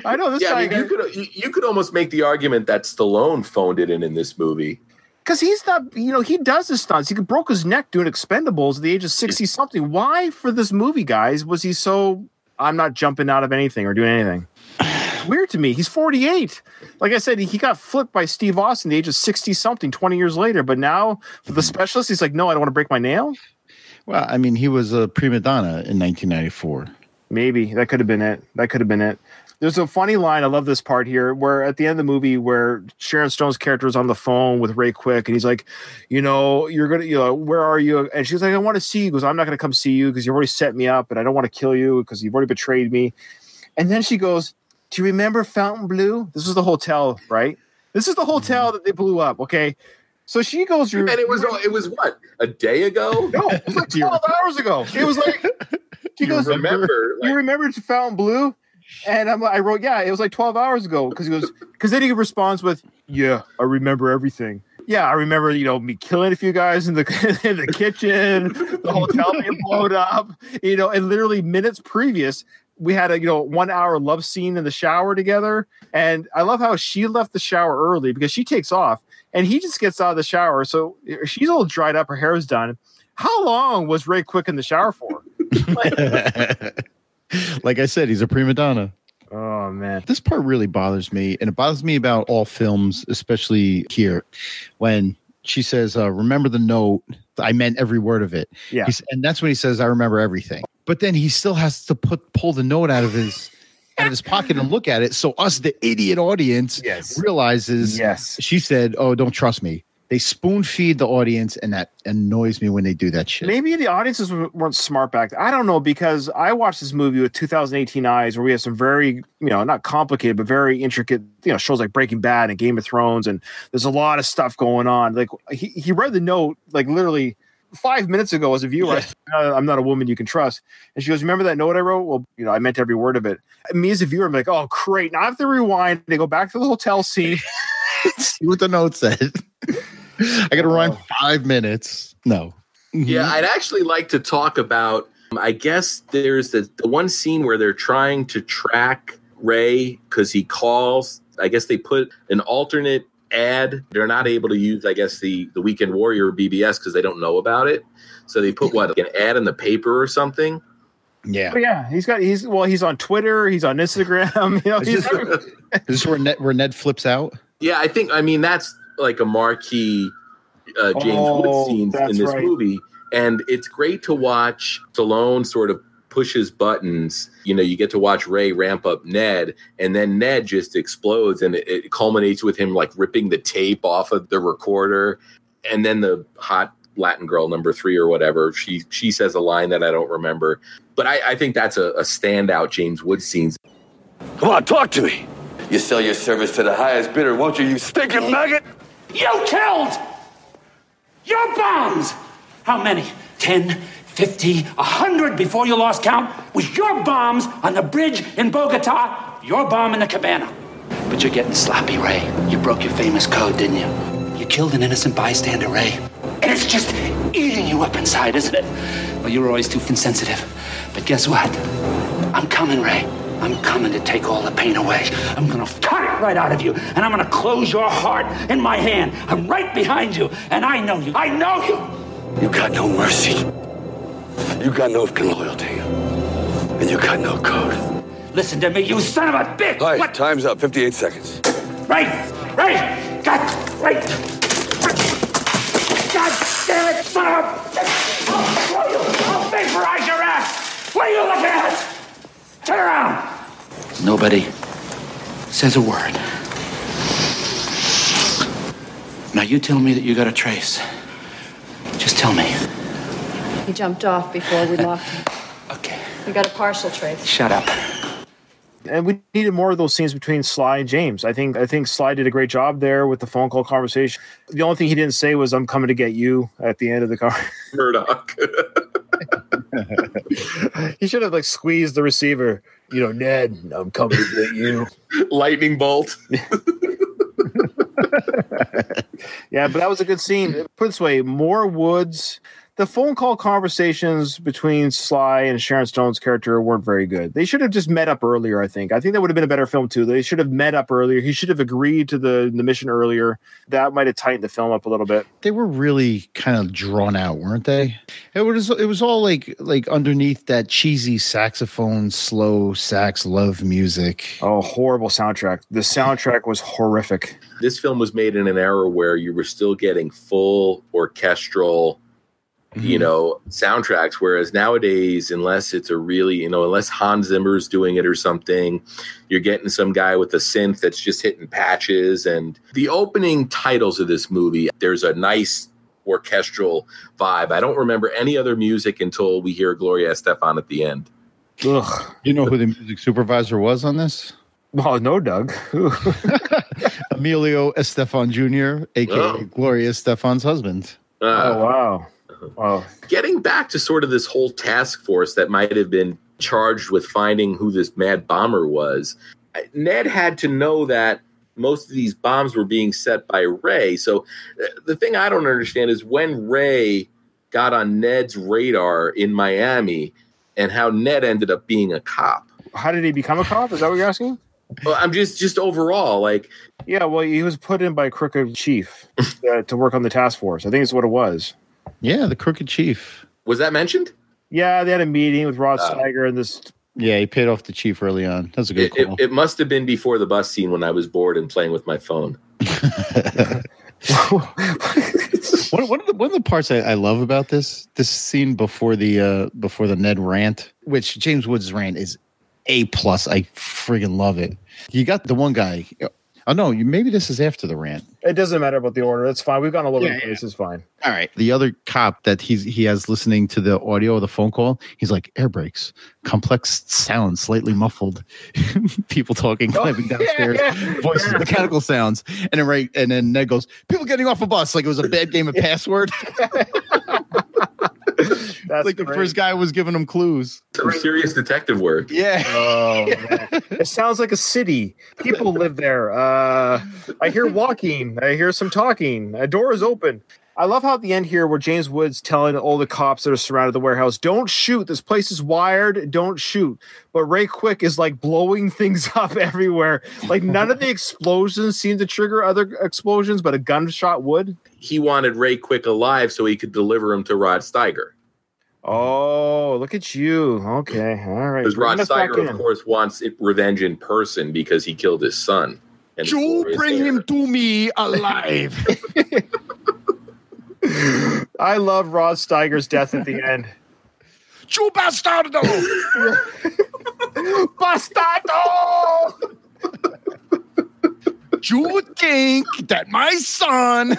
[SPEAKER 1] I know this
[SPEAKER 3] Yeah, I
[SPEAKER 1] guy,
[SPEAKER 3] mean, you could you, you could almost make the argument that Stallone phoned it in in this movie.
[SPEAKER 1] Because he's not, you know, he does his stunts. He broke his neck doing Expendables at the age of 60 something. Why, for this movie, guys, was he so, I'm not jumping out of anything or doing anything? Weird to me. He's 48. Like I said, he got flipped by Steve Austin at the age of 60 something 20 years later. But now for the hmm. specialist, he's like, no, I don't want to break my nail.
[SPEAKER 2] Well, I mean, he was a prima donna in 1994.
[SPEAKER 1] Maybe that could have been it. That could have been it. There's a funny line. I love this part here, where at the end of the movie, where Sharon Stone's character is on the phone with Ray Quick, and he's like, "You know, you're gonna, you know, where are you?" And she's like, "I want to see you." Goes, "I'm not gonna come see you because you've already set me up, and I don't want to kill you because you've already betrayed me." And then she goes, "Do you remember Fontainebleau? This is the hotel, right? This is the mm-hmm. hotel that they blew up." Okay, so she goes,
[SPEAKER 3] And it was it was what a day ago.
[SPEAKER 1] no, it was like 12 hours ago. It was like she
[SPEAKER 2] you
[SPEAKER 1] goes,
[SPEAKER 3] Remember,
[SPEAKER 1] you
[SPEAKER 3] like,
[SPEAKER 1] remember Fontainebleau? And I'm, I wrote, yeah, it was like 12 hours ago. Because he goes, because then he responds with, yeah, I remember everything. Yeah, I remember, you know, me killing a few guys in the in the kitchen, the hotel being blown up, you know, and literally minutes previous, we had a you know one hour love scene in the shower together. And I love how she left the shower early because she takes off and he just gets out of the shower. So eh, she's all dried up, her hair is done. How long was Ray Quick in the shower for?
[SPEAKER 2] like I said, he's a prima donna.
[SPEAKER 1] Oh Oh man.
[SPEAKER 2] This part really bothers me, and it bothers me about all films, especially here, when she says, uh, "Remember the note." I meant every word of it.
[SPEAKER 1] Yeah.
[SPEAKER 2] He's, and that's when he says, "I remember everything." But then he still has to put pull the note out of his out of his pocket and look at it. So us, the idiot audience,
[SPEAKER 1] Yes.
[SPEAKER 2] realizes
[SPEAKER 1] Yes.
[SPEAKER 2] she said, "Oh, don't trust me." They spoon feed the audience, and that annoys me when they do that shit.
[SPEAKER 1] Maybe the audiences weren't smart back. then. I don't know because I watched this movie with 2018 eyes, where we have some very, you know, not complicated but very intricate, you know, shows like Breaking Bad and Game of Thrones, and there's a lot of stuff going on. Like he he read the note like literally five minutes ago as a viewer. I said, "Uh, I'm not a woman you can trust, and she goes, "Remember that note I wrote? Well, you know, I meant every word of it." Me as a viewer, I'm like, "Oh, great! Now I have to rewind. They go back to the hotel scene."
[SPEAKER 2] See what the note said. I got to run uh-huh. five minutes. No. Mm-hmm.
[SPEAKER 3] Yeah, I'd actually like to talk about. Um, I guess there's the, the one scene where they're trying to track Ray because he calls. I guess they put an alternate ad. They're not able to use, I guess, the the Weekend Warrior BBS because they don't know about it. So they put what an ad in the paper or something.
[SPEAKER 2] Yeah.
[SPEAKER 1] But yeah, he's got he's well, he's on Twitter, he's on Instagram. You know,
[SPEAKER 2] Is this, is this where Ned where Ned flips out?
[SPEAKER 3] Yeah, I think. I mean, that's like a marquee uh, James
[SPEAKER 1] Oh,
[SPEAKER 3] Wood scenes in this
[SPEAKER 1] right.
[SPEAKER 3] movie, and it's great to watch Stallone sort of pushes buttons. You know, you get to watch Ray ramp up Ned, and then Ned just explodes, and it, it culminates with him like ripping the tape off of the recorder, and then the hot Latin girl number three or whatever she she says a line that I don't remember, but I, I think that's a, a standout James Wood scenes.
[SPEAKER 7] Come on, talk to me. You sell your service to the highest bidder, won't you, you stinking maggot?
[SPEAKER 5] You killed your bombs. How many? 10, 50, 100 before you lost count? Was your bombs on the bridge in Bogota, your bomb in the cabana. But you're getting sloppy, Ray. You broke your famous code, didn't you? You killed an innocent bystander, Ray. And it's just eating you up inside, isn't it? Well, you were always too insensitive. But guess what? I'm coming, Ray. I'm coming to take all the pain away. I'm gonna cut it right out of you, and I'm gonna close your heart in my hand. I'm right behind you, and I know you. I know you.
[SPEAKER 7] You got no mercy. You got no loyalty. And you got no code.
[SPEAKER 5] Listen to me, you son of a bitch!
[SPEAKER 7] All right,
[SPEAKER 5] What?
[SPEAKER 7] time's up. 58 seconds.
[SPEAKER 5] Right. Ray! God! Right. God damn it, son of a bitch! I'll throw you! I'll vaporize your ass! What are you looking at? Turn around! Nobody says a word. Now you tell me that you got a trace. Just tell me.
[SPEAKER 8] He jumped off before we locked him.
[SPEAKER 5] Okay.
[SPEAKER 8] We got a partial trace.
[SPEAKER 5] Shut up.
[SPEAKER 1] and we needed more of those scenes between Sly and James. I think I think Sly did a great job there with the phone call conversation. The only thing he didn't say was "I'm coming to get you" at the end of the car.
[SPEAKER 3] Murdoch.
[SPEAKER 1] he should have like squeezed the receiver. You know, Ned, I'm coming to get you.
[SPEAKER 3] Lightning bolt.
[SPEAKER 1] Yeah, but that was a good scene. Put it this way, more Woods. The phone call conversations between Sly and Sharon Stone's character weren't very good. They should have just met up earlier. I think. I think that would have been a better film too. They should have met up earlier. He should have agreed to the the mission earlier. That might have tightened the film up a little bit.
[SPEAKER 2] They were really kind of drawn out, weren't they? It was it was all like like underneath that cheesy saxophone, slow sax love music.
[SPEAKER 1] Oh, horrible soundtrack. The soundtrack was horrific.
[SPEAKER 3] this film was made in an era where you were still getting full orchestral you know soundtracks whereas nowadays unless it's a really you know unless hans zimmer's doing it or something you're getting some guy with a synth that's just hitting patches and the opening titles of this movie there's a nice orchestral vibe i don't remember any other music until we hear gloria estefan at the end
[SPEAKER 1] Ugh.
[SPEAKER 2] You know who the music supervisor was on this?
[SPEAKER 1] Oh no, Doug.
[SPEAKER 2] Emilio Estefan Jr., aka
[SPEAKER 3] Oh.
[SPEAKER 2] Gloria Estefan's husband.
[SPEAKER 3] Uh,
[SPEAKER 1] oh wow. Wow.
[SPEAKER 3] getting back to sort of this whole task force that might have been charged with finding who this mad bomber was, Ned had to know that most of these bombs were being set by Ray. So uh, the thing I don't understand is when Ray got on Ned's radar in Miami and how Ned ended up being a cop.
[SPEAKER 1] How did he become a cop? Is that what you're asking?
[SPEAKER 3] Well, I'm just just overall like
[SPEAKER 1] Yeah, well, he was put in by Crooked Chief uh, to work on the task force. I think it's what it was.
[SPEAKER 2] Yeah, the Crooked Chief.
[SPEAKER 3] was that mentioned?
[SPEAKER 1] Yeah, they had a meeting with Rod
[SPEAKER 3] Oh.
[SPEAKER 1] Steiger and this
[SPEAKER 2] Yeah, he paid off the chief early on. That's a good
[SPEAKER 3] It, it, it must have been before the bus scene when I was bored and playing with my phone.
[SPEAKER 2] one, one of the one of the parts I, I love about this this scene before the uh before the Ned rant, which James Woods' rant is a plus. I friggin' love it. You got the one guy. Oh no, you maybe this is after the rant.
[SPEAKER 1] It doesn't matter about the order. That's fine. We've gone a little
[SPEAKER 2] Yeah.
[SPEAKER 1] This is fine.
[SPEAKER 2] All right. The other cop that he's he has listening to the audio of the phone call, he's like air brakes, complex sounds, slightly muffled, people talking, oh, climbing downstairs,
[SPEAKER 1] yeah.
[SPEAKER 2] voices, mechanical sounds, and then right, and then Ned goes, people getting off a bus, like it was a bad game of password,
[SPEAKER 1] That's
[SPEAKER 2] like the
[SPEAKER 1] great.
[SPEAKER 2] first guy was giving him clues.
[SPEAKER 3] Some serious detective work.
[SPEAKER 2] Yeah.
[SPEAKER 1] Oh, it sounds like a city. People live there. Uh, I hear walking. I hear some talking. A door is open. I love how at the end here, where James Woods telling all the cops that are surrounded the warehouse, "Don't shoot. This place is wired. Don't shoot." But Ray Quick is like blowing things up everywhere. Like none of the explosions seem to trigger other explosions, but a gunshot would.
[SPEAKER 3] He wanted Ray Quick alive so he could deliver him to Rod Steiger.
[SPEAKER 1] Oh, look at you. Okay, all right.
[SPEAKER 3] Because Rod
[SPEAKER 1] Bring us back
[SPEAKER 3] Steiger, of course, wants it revenge in person because he killed his son. And
[SPEAKER 2] Joe,
[SPEAKER 3] Gloria's
[SPEAKER 2] bring him to me alive.
[SPEAKER 1] I love Rod Steiger's death at the end.
[SPEAKER 2] Joe bastardo.
[SPEAKER 1] Bastardo!
[SPEAKER 2] you think that my son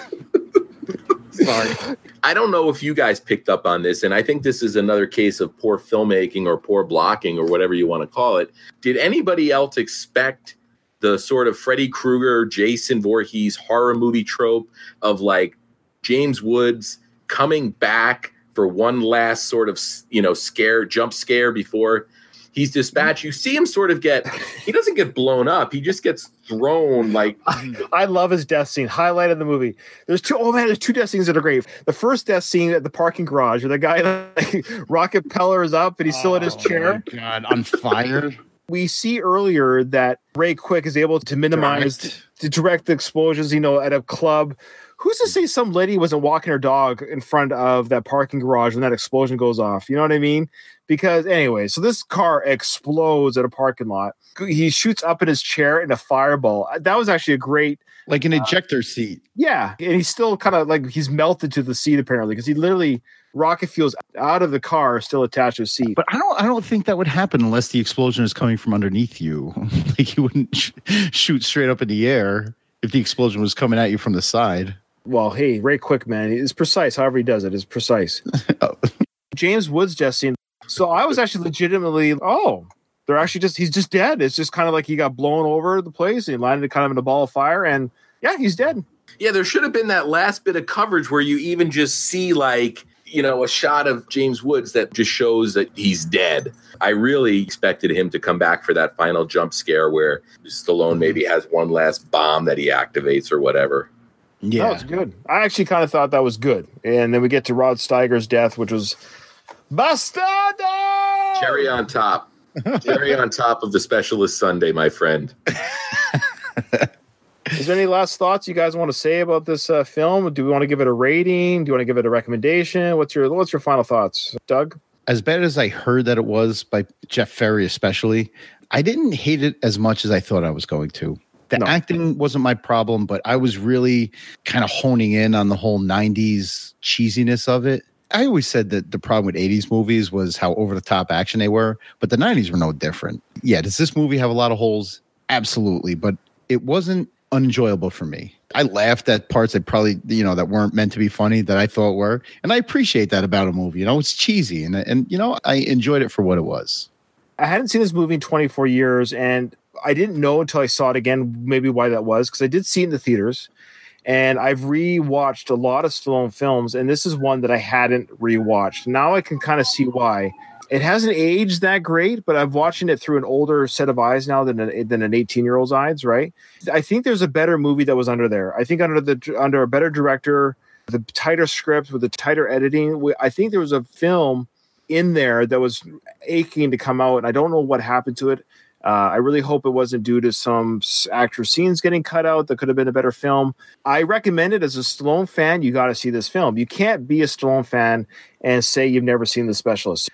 [SPEAKER 1] Sorry.
[SPEAKER 3] I don't know if you guys picked up on this, and I think this is another case of poor filmmaking or poor blocking or whatever you want to call it. Did anybody else expect the sort of Freddy Krueger, Jason Voorhees horror movie trope of like James Woods coming back for one last sort of you know scare, jump scare before he's dispatched? You see him sort of get he doesn't get blown up, he just gets thrown like
[SPEAKER 1] I love his death scene. Highlight of the movie. There's two. Oh man, there's two death scenes that are great. The first death scene at the parking garage, where the guy like, rocket peller is up and he's still in his oh chair.
[SPEAKER 2] Oh, God, on fire.
[SPEAKER 1] We see earlier that Ray Quick is able to minimize
[SPEAKER 2] Direct.
[SPEAKER 1] to direct the explosions. You know, at a club. Who's to say some lady wasn't walking her dog in front of that parking garage when that explosion goes off? You know what I mean? Because anyway, so this car explodes at a parking lot. He shoots up in his chair in a fireball. Uh, that was actually a great
[SPEAKER 2] Like an uh, ejector seat.
[SPEAKER 1] yeah, and he's still kind of like he's melted to the seat apparently because he literally rocket fuels out of the car still attached to his seat.
[SPEAKER 2] But I don't I don't think that would happen unless the explosion is coming from underneath you. like you wouldn't sh- shoot straight up in the air if the explosion was coming at you from the side.
[SPEAKER 1] Well, hey, Ray Quick, man, is precise. However he does it is precise.
[SPEAKER 2] Oh.
[SPEAKER 1] James Woods just scene. So I was actually legitimately oh. They're actually just he's just dead. It's just kind of like he got blown over the place and he landed kind of in a ball of fire and yeah, he's dead.
[SPEAKER 3] Yeah, there should have been that last bit of coverage where you even just see like, you know, a shot of James Woods that just shows that he's dead. I really expected him to come back for that final jump scare where Stallone maybe has one last bomb that he activates or whatever.
[SPEAKER 1] That
[SPEAKER 2] Yeah.
[SPEAKER 1] was good. I actually kind of thought that was good. And then we get to Rod Steiger's death, which was Bastardo!
[SPEAKER 3] Cherry on top. Cherry on top of the specialist Sunday, my friend.
[SPEAKER 1] Is there any last thoughts you guys want to say about this uh, film? Do we want to give it a rating? Do you want to give it a recommendation? What's your What's your final thoughts, Doug?
[SPEAKER 2] as bad as I heard that it was by Jeff Ferry, especially, I didn't hate it as much as I thought I was going to. The
[SPEAKER 1] No.
[SPEAKER 2] acting wasn't my problem, but I was really kind of honing in on the whole 90s cheesiness of it. I always said that the problem with 80s movies was how over the top action they were, but the 90s were no different. Yeah, does this movie have a lot of holes? Absolutely, but it wasn't unenjoyable for me. I laughed at parts that probably, you know, that weren't meant to be funny that I thought were. And I appreciate that about a movie. You know, it's cheesy and and you know, I enjoyed it for what it was.
[SPEAKER 1] I hadn't seen this movie in 24 years, and I didn't know until I saw it again maybe why that was because I did see it in the theaters, and I've rewatched a lot of Stallone films, and this is one that I hadn't rewatched. Now I can kind of see why. It hasn't aged that great, but I'm watching it through an older set of eyes now than an, than an 18 year old's eyes. Right? I think there's a better movie that was under there. I think under the under a better director, the tighter script with the tighter editing. I think there was a film in there that was aching to come out, and I don't know what happened to it. Uh, I really hope it wasn't due to some actor scenes getting cut out. That could have been a better film. I recommend it as a Stallone fan. You got to see this film. You can't be a Stallone fan and say you've never seen The Specialist.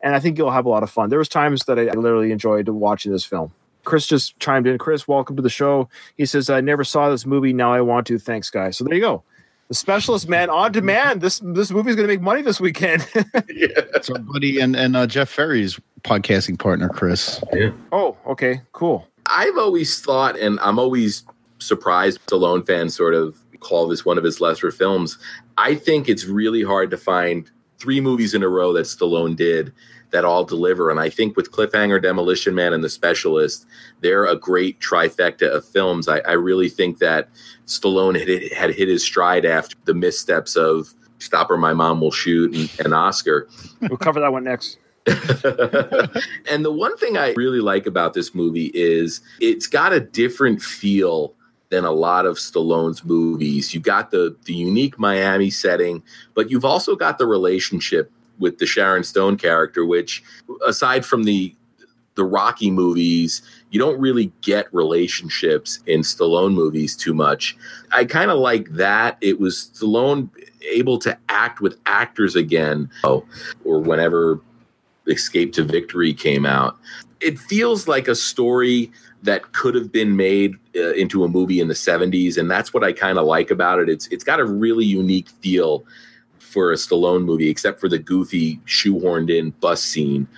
[SPEAKER 1] and I think you'll have a lot of fun. There was times that I, I literally enjoyed watching this film. Chris just chimed in. Chris, welcome to the show. He says, I never saw this movie. Now I want to. Thanks, guys. So there you go. The specialist man on demand. This this movie's going to make money this weekend.
[SPEAKER 2] It's our buddy and, and uh, Jeff Ferry's podcasting partner, Chris. Yeah.
[SPEAKER 1] oh, okay, cool.
[SPEAKER 3] I've always thought, and I'm always surprised Stallone fans sort of call this one of his lesser films. I think it's really hard to find three movies in a row that Stallone did that all deliver. And I think with Cliffhanger, Demolition Man, and The Specialist, they're a great trifecta of films. I, I really think that Stallone had, hit- had hit his stride after the missteps of Stop or My Mom Will Shoot and, and Oscar.
[SPEAKER 1] We'll cover that one next.
[SPEAKER 3] and the one thing I really like about this movie is it's got a different feel than a lot of Stallone's movies. You got the the unique Miami setting, but you've also got the relationship with the Sharon Stone character, which aside from the the Rocky movies, you don't really get relationships in Stallone movies too much. I kind of like that. It was Stallone able to act with actors again, oh, or whenever Escape to Victory came out. It feels like a story that could have been made uh, into a movie in the 70s and that's what I kind of like about it. It's it's got a really unique feel for a Stallone movie except for the goofy shoehorned in bus scene.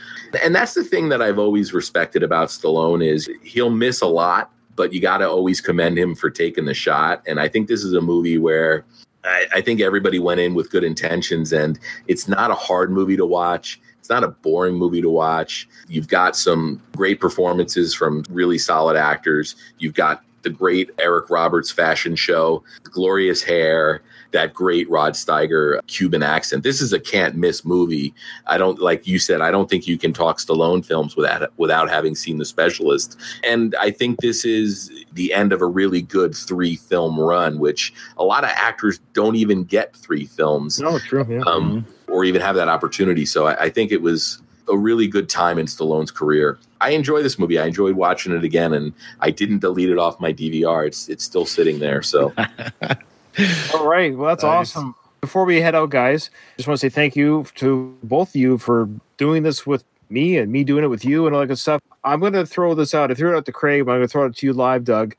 [SPEAKER 3] And that's the thing that I've always respected about Stallone is he'll miss a lot, but you got to always commend him for taking the shot and I think this is a movie where I, I think everybody went in with good intentions and it's not a hard movie to watch. It's not a boring movie to watch. You've got some great performances from really solid actors. You've got the great Eric Roberts fashion show, glorious hair, that great Rod Steiger Cuban accent. This is a can't miss movie. I don't like you said. I don't think you can talk Stallone films without without having seen The Specialist. And I think this is the end of a really good three film run, which a lot of actors don't even get three films
[SPEAKER 1] No, true. Yeah.
[SPEAKER 3] um, or even have that opportunity. So I, I think it was a really good time in Stallone's career. I enjoy this movie. I enjoyed watching it again, and I didn't delete it off my DVR. It's it's still sitting there. So
[SPEAKER 1] All right. Well, that's
[SPEAKER 2] Nice.
[SPEAKER 1] awesome. Before we head out, guys, just want to say thank you to both of you for doing this with me and me doing it with you and all that good stuff. I'm going to throw this out. I threw it out to Craig, but I'm going to throw it to you live, Doug.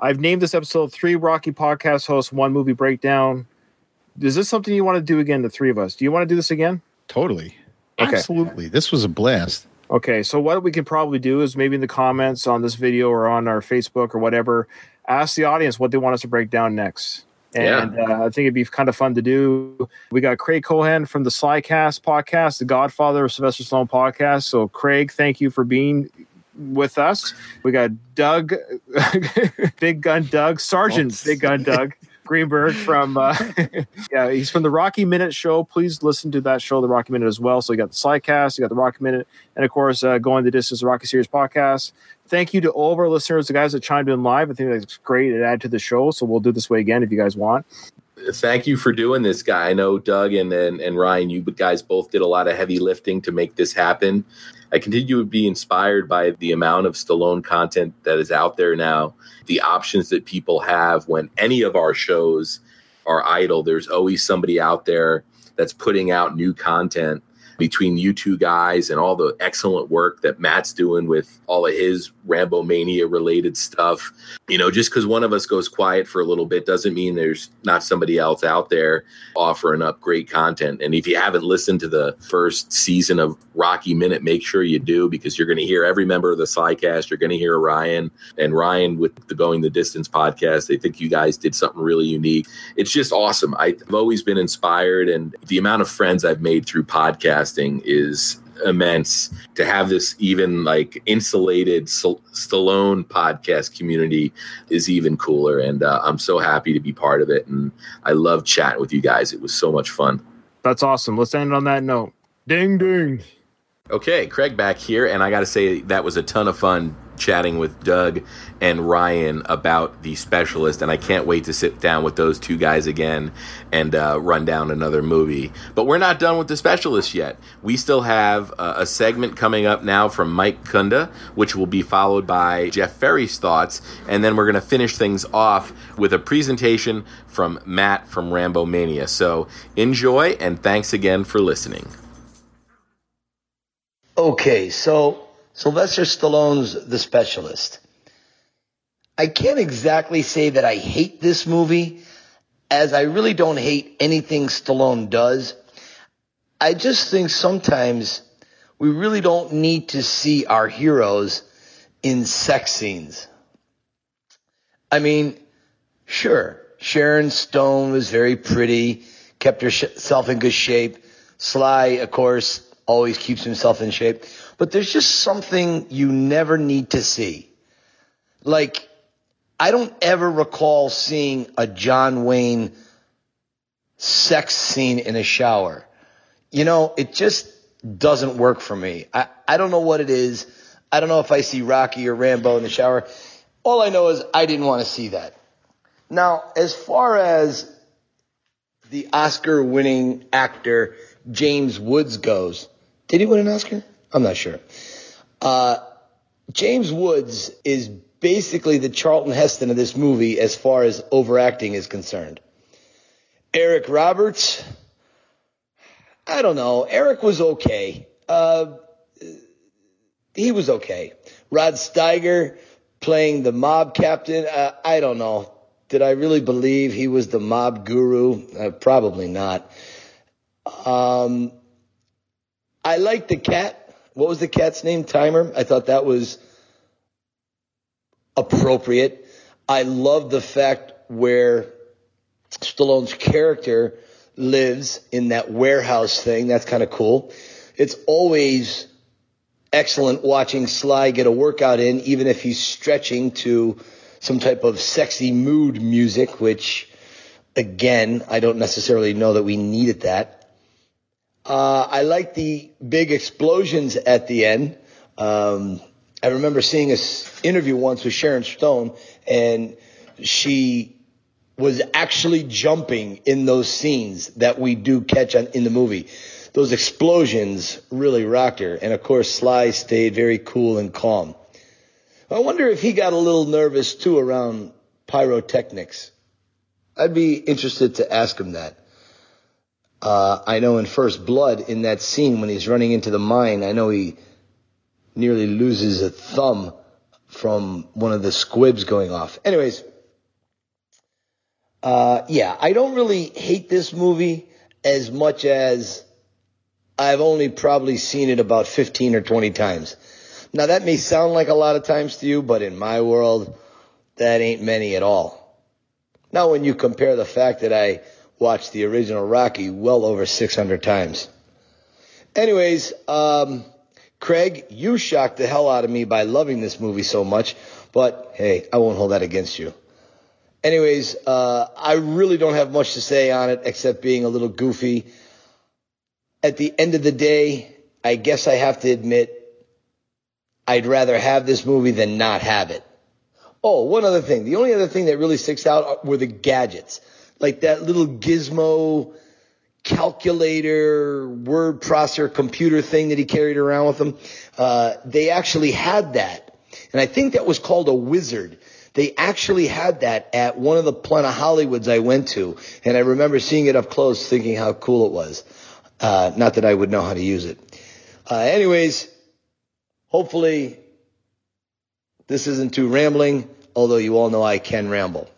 [SPEAKER 1] I've named this episode Three Rocky Podcast Hosts, One Movie Breakdown. Is this something you want to do again, the three of us? Do you want to do this again?
[SPEAKER 2] Totally.
[SPEAKER 1] Okay.
[SPEAKER 2] Absolutely. This was a blast.
[SPEAKER 1] Okay, so what we can probably do is maybe in the comments on this video or on our Facebook or whatever, ask the audience what they want us to break down next. And uh, I think it'd be kind of fun to do. We got Craig Cohen from the Slycast podcast, the Godfather of Sylvester Stallone podcast. So, Craig, thank you for being with us. We got Doug, Big Gun Doug, Sergeant Big Gun Doug Greenberg from, uh, yeah, he's from the Rocky Minute Show. Please listen to that show, the Rocky Minute, as well. So, you got the Slycast, you got the Rocky Minute, and of course, uh, Going the Distance, the Rocky Series podcast. Thank you to all of our listeners, the guys that chimed in live. I think that's great. It added to the show. So, we'll do this way again if you guys want.
[SPEAKER 3] thank you for doing this, guy. I know Doug and, and and Ryan, you guys both did a lot of heavy lifting to make this happen. I continue to be inspired by the amount of Stallone content that is out there now, the options that people have when any of our shows are idle. There's always somebody out there that's putting out new content between you two guys and all the excellent work that Matt's doing with all of his Rambo Mania related stuff. You know, just because one of us goes quiet for a little bit doesn't mean there's not somebody else out there offering up great content. And if you haven't listened to the first season of Rocky Minute, make sure you do because you're going to hear every member of the Slycast. You're going to hear Ryan and Ryan with the Going the Distance podcast. They think you guys did something really unique. It's just awesome. I've always been inspired, and the amount of friends I've made through podcasting is immense to have this even like insulated St- Stallone podcast community is even cooler and uh, I'm so happy to be part of it and I love chatting with you guys it was so much fun
[SPEAKER 1] That's awesome. Let's end on that note. Ding, ding.
[SPEAKER 3] okay Craig back here and I got to say that was a ton of fun chatting with Doug and Ryan about the specialist and I can't wait to sit down with those two guys again and uh, run down another movie. But we're not done with the specialist yet. We still have uh, a segment coming up now from Mike Kunda which will be followed by Jeff Ferry's thoughts and then we're going to finish things off with a presentation from Matt from Rambo Mania. So enjoy and thanks again for listening.
[SPEAKER 9] Okay, so Sylvester Stallone's The Specialist. I can't exactly say that I hate this movie, as I really don't hate anything Stallone does. I just think sometimes we really don't need to see our heroes in sex scenes. I mean, sure, Sharon Stone was very pretty, kept herself in good shape. Sly, of course, always keeps himself in shape. But there's just something you never need to see. Like, I don't ever recall seeing a John Wayne sex scene in a shower. You know, it just doesn't work for me. I, I don't know what it is. I don't know if I see Rocky or Rambo in the shower. All I know is I didn't want to see that. Now, as far as the Oscar winning actor James Woods goes, did he win an Oscar? I'm not sure. Uh, James Woods is basically the Charlton Heston of this movie as far as overacting is concerned. Eric Roberts, I don't know. Eric was okay. Uh, he was okay. Rod Steiger playing the mob captain, uh, I don't know. Did I really believe he was the mob guru? Uh, probably not. Um, I like the cat. What was the cat's name? Timer. I thought that was appropriate. I love the fact where Stallone's character lives in that warehouse thing. That's kind of cool. It's always excellent watching Sly get a workout in, even if he's stretching to some type of sexy mood music, which again, I don't necessarily know that we needed that. Uh, I like the big explosions at the end. Um, I remember seeing an interview once with Sharon Stone, and she was actually jumping in those scenes that we do catch on, in the movie. Those explosions really rocked her. And of course, Sly stayed very cool and calm. I wonder if he got a little nervous too around pyrotechnics. I'd be interested to ask him that. Uh, I know in First Blood, in that scene when he's running into the mine, I know he nearly loses a thumb from one of the squibs going off. Anyways, uh, yeah, I don't really hate this movie as much as I've only probably seen it about 15 or 20 times. Now that may sound like a lot of times to you, but in my world, that ain't many at all. Now when you compare the fact that I watched the original Rocky well over 600 times. Anyways, um, Craig, you shocked the hell out of me by loving this movie so much, but hey, I won't hold that against you. Anyways, uh, I really don't have much to say on it except being a little goofy. At the end of the day, I guess I have to admit, I'd rather have this movie than not have it. Oh, one other thing. The only other thing that really sticks out were the gadgets. Like that little gizmo calculator, word processor, computer thing that he carried around with him. Uh, they actually had that. And I think that was called a wizard. They actually had that at one of the Planet Hollywoods I went to. And I remember seeing it up close thinking how cool it was. Uh, not that I would know how to use it. Uh, anyways, hopefully this isn't too rambling, although you all know I can ramble.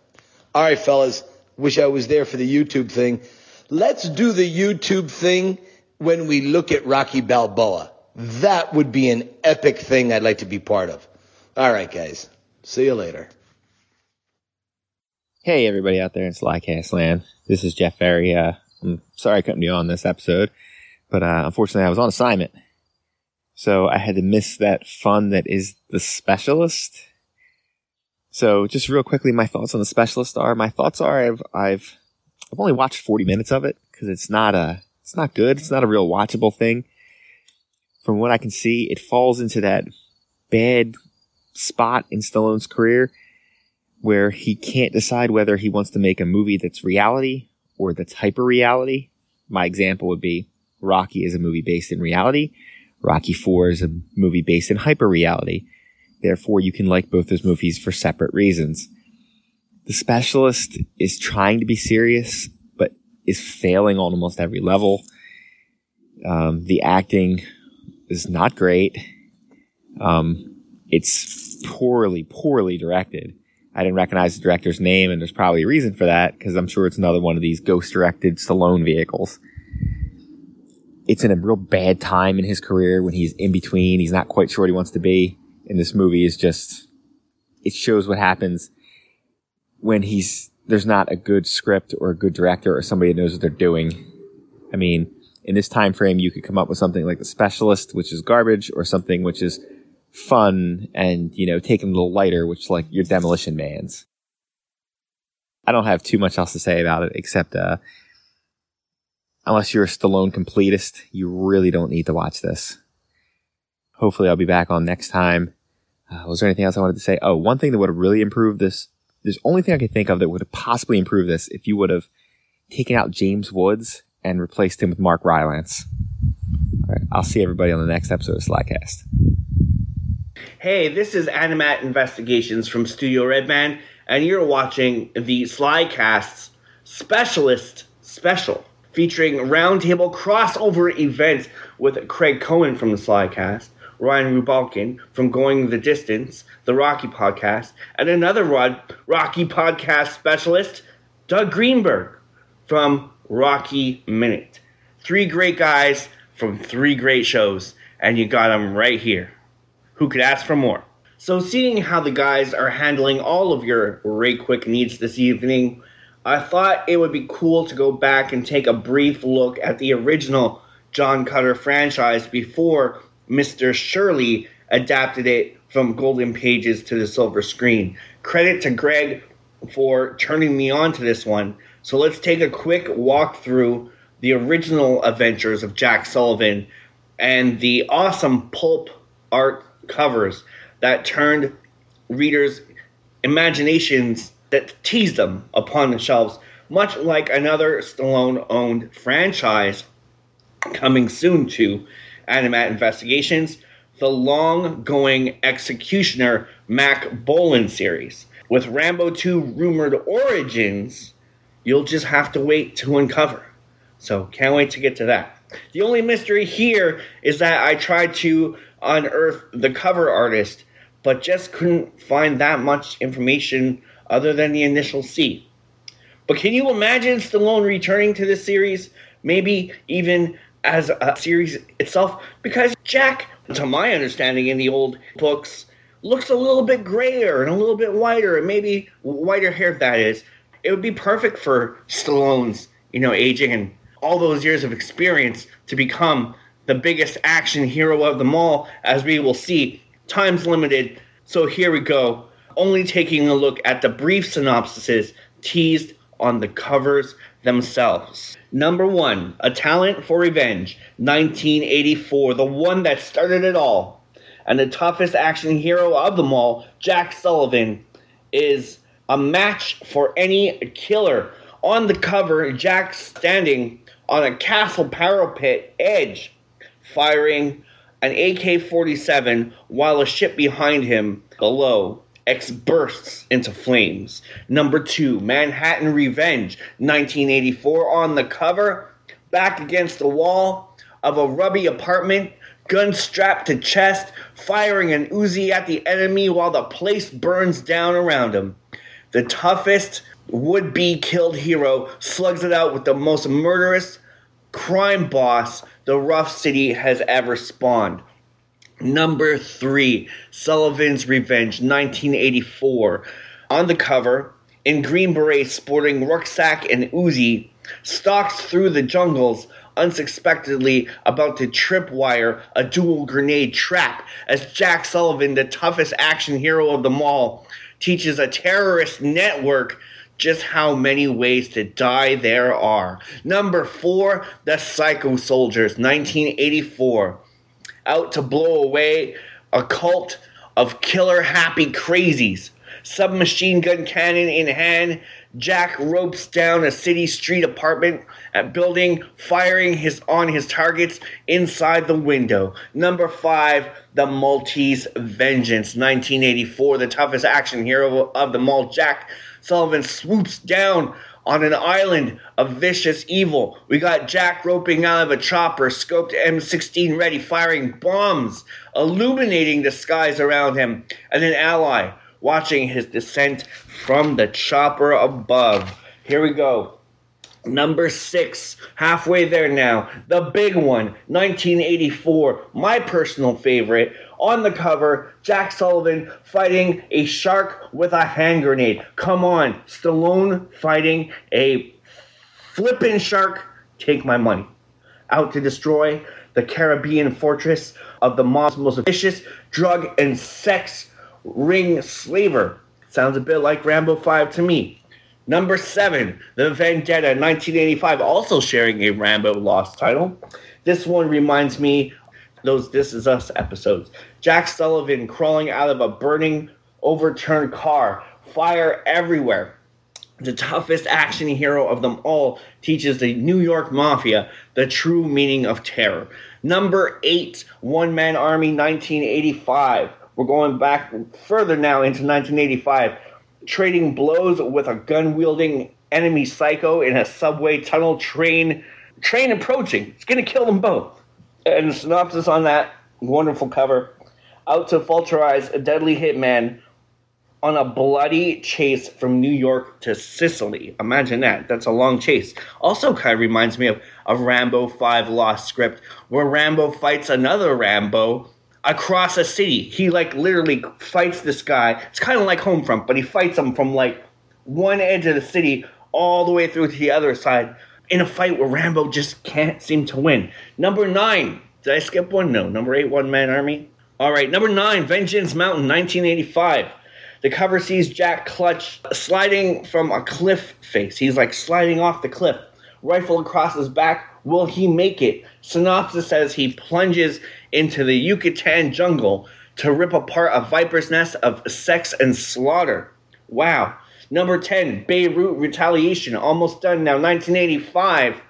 [SPEAKER 9] All right, fellas. Wish I was there for the YouTube thing. Let's do the YouTube thing when we look at Rocky Balboa. That would be an epic thing I'd like to be part of. All right, guys. See you later.
[SPEAKER 10] Hey, everybody out there in Slycast land. This is Jeff Ferry. Uh, I'm sorry I couldn't be on this episode, but uh, unfortunately I was on assignment. So I had to miss that fun that is the specialist. So just real quickly, my thoughts on the specialist are, my thoughts are I've, I've, I've only watched 40 minutes of it because it's not a, it's not good. It's not a real watchable thing. From what I can see, it falls into that bad spot in Stallone's career where he can't decide whether he wants to make a movie that's reality or that's hyper reality. My example would be Rocky is a movie based in reality. Rocky 4 is a movie based in hyper reality. Therefore, you can like both those movies for separate reasons. The Specialist is trying to be serious, but is failing on almost every level. Um, the acting is not great. Um, it's poorly, poorly directed. I didn't recognize the director's name, and there's probably a reason for that because I'm sure it's another one of these ghost directed Stallone vehicles. It's in a real bad time in his career when he's in between. He's not quite sure what he wants to be. And this movie is just, it shows what happens when he's, there's not a good script or a good director or somebody that knows what they're doing. I mean, in this time frame, you could come up with something like The Specialist, which is garbage, or something which is fun and, you know, taken a little lighter, which like your Demolition Man's. I don't have too much else to say about it except, uh, unless you're a Stallone completist, you really don't need to watch this. Hopefully I'll be back on next time. Uh, was there anything else I wanted to say? Oh, one thing that would have really improved this, there's only thing I could think of that would have possibly improved this if you would have taken out James Woods and replaced him with Mark Rylance. All right, I'll see everybody on the next episode of Slycast.
[SPEAKER 11] Hey, this is Animat Investigations from Studio Redman, and you're watching the Slycast's Specialist Special, featuring roundtable crossover events with Craig Cohen from the Slycast, Ryan Rubalkin from Going the Distance, the Rocky Podcast, and another Rod Rocky Podcast specialist, Doug Greenberg from Rocky Minute. Three great guys from three great shows, and you got them right here. Who could ask for more? So, seeing how the guys are handling all of your Ray Quick needs this evening, I thought it would be cool to go back and take a brief look at the original John Cutter franchise before Mr. Shirley adapted it from golden pages to the silver screen. Credit to Greg for turning me on to this one. So let's take a quick walk through the original adventures of Jack Sullivan and the awesome pulp art covers that turned readers' imaginations that teased them upon the shelves, much like another Stallone owned franchise coming soon to Animat Investigations, the long going Executioner Mack Bolan series. With Rambo 2 rumored origins, you'll just have to wait to uncover. So, can't wait to get to that. The only mystery here is that I tried to unearth the cover artist, but just couldn't find that much information other than the initial C. But can you imagine Stallone returning to this series? Maybe even as a series itself? Because Jack, to my understanding in the old books, looks a little bit grayer and a little bit whiter, and maybe whiter hair, that is. It would be perfect for Stallone's, you know, aging and all those years of experience to become the biggest action hero of them all, as we will see. Time's limited, so here we go. Only taking a look at the brief synopsises teased on the covers themselves. Number one, A Talent for Revenge, 1984, the one that started it all. And the toughest action hero of them all, Jack Sullivan, is a match for any killer. On the cover, Jack standing on a castle parapet edge, firing an AK 47 while a ship behind him below X bursts into flames. Number two, Manhattan Revenge, 1984. On the cover, back against the wall of a rubby apartment, gun strapped to chest, firing an Uzi at the enemy while the place burns down around him. The toughest would be killed hero slugs it out with the most murderous crime boss the rough city has ever spawned. Number three, Sullivan's Revenge, 1984. On the cover, in green beret sporting rucksack and Uzi, stalks through the jungles unsuspectedly about to tripwire a dual grenade trap as Jack Sullivan, the toughest action hero of them all, teaches a terrorist network just how many ways to die there are. Number four, The Psycho Soldiers, 1984 out to blow away a cult of killer happy crazies. Submachine gun cannon in hand, Jack ropes down a city street apartment at building, firing his on his targets inside the window. Number five, the Maltese Vengeance, 1984, the toughest action hero of the all. Jack Sullivan swoops down on an island of vicious evil. We got Jack roping out of a chopper, scoped M16 ready, firing bombs, illuminating the skies around him, and an ally watching his descent from the chopper above. Here we go. Number six, halfway there now. The big one, 1984, my personal favorite. On the cover, Jack Sullivan fighting a shark with a hand grenade. Come on, Stallone fighting a flippin' shark. Take my money. Out to destroy the Caribbean fortress of the mob's most vicious drug and sex ring slaver. Sounds a bit like Rambo 5 to me. Number seven, The Vendetta, 1985, also sharing a Rambo Lost title. This one reminds me those This Is Us episodes. Jack Sullivan crawling out of a burning, overturned car, fire everywhere. The toughest action hero of them all teaches the New York Mafia the true meaning of terror. Number eight, One Man Army, 1985. We're going back further now into 1985 trading blows with a gun wielding enemy psycho in a subway tunnel train train approaching. It's gonna kill them both. And synopsis on that wonderful cover. Out to falterize a deadly hitman on a bloody chase from New York to Sicily. Imagine that. That's a long chase. Also kind of reminds me of a Rambo 5 Lost script where Rambo fights another Rambo across a city. He like literally fights this guy. It's kind of like Homefront, but he fights him from like one edge of the city all the way through to the other side in a fight where Rambo just can't seem to win. Number nine. Did I skip one? No. Number eight, One Man Army. All right. Number nine, Vengeance Mountain, 1985. The cover sees Jack Clutch sliding from a cliff face. He's like sliding off the cliff, rifle across his back. Will he make it? Synopsis says he plunges into the Yucatan jungle to rip apart a viper's nest of sex and slaughter. Wow. Number 10, Beirut Retaliation, almost done now. 1985,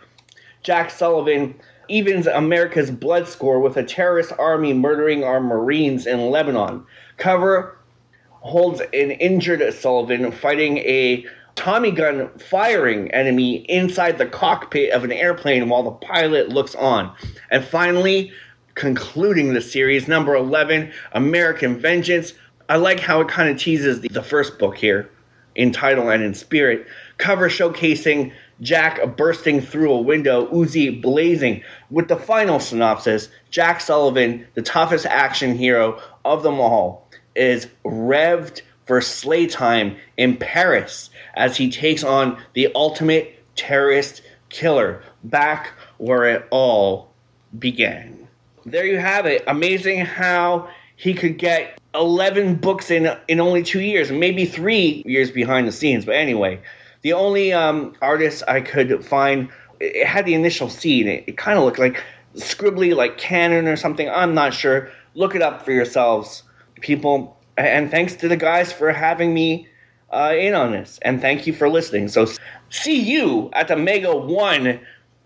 [SPEAKER 11] Jack Sullivan evens America's blood score with a terrorist army murdering our Marines in Lebanon. Cover holds an injured Sullivan fighting a Tommy gun firing enemy inside the cockpit of an airplane while the pilot looks on. And finally, concluding the series, number 11, American Vengeance. I like how it kind of teases the, the first book here in title and in spirit. Cover showcasing Jack bursting through a window, Uzi blazing. With the final synopsis, Jack Sullivan, the toughest action hero of them all, is revved for slay time in Paris as he takes on the ultimate terrorist killer back where it all began there you have it. Amazing how he could get 11 books in in only two years, maybe three years behind the scenes. But anyway, the only um, artist I could find it had the initial seed. It, it kind of looked like scribbly, like canon or something. I'm not sure. Look it up for yourselves, people. And thanks to the guys for having me uh, in on this. And thank you for listening. So see you at the Mega One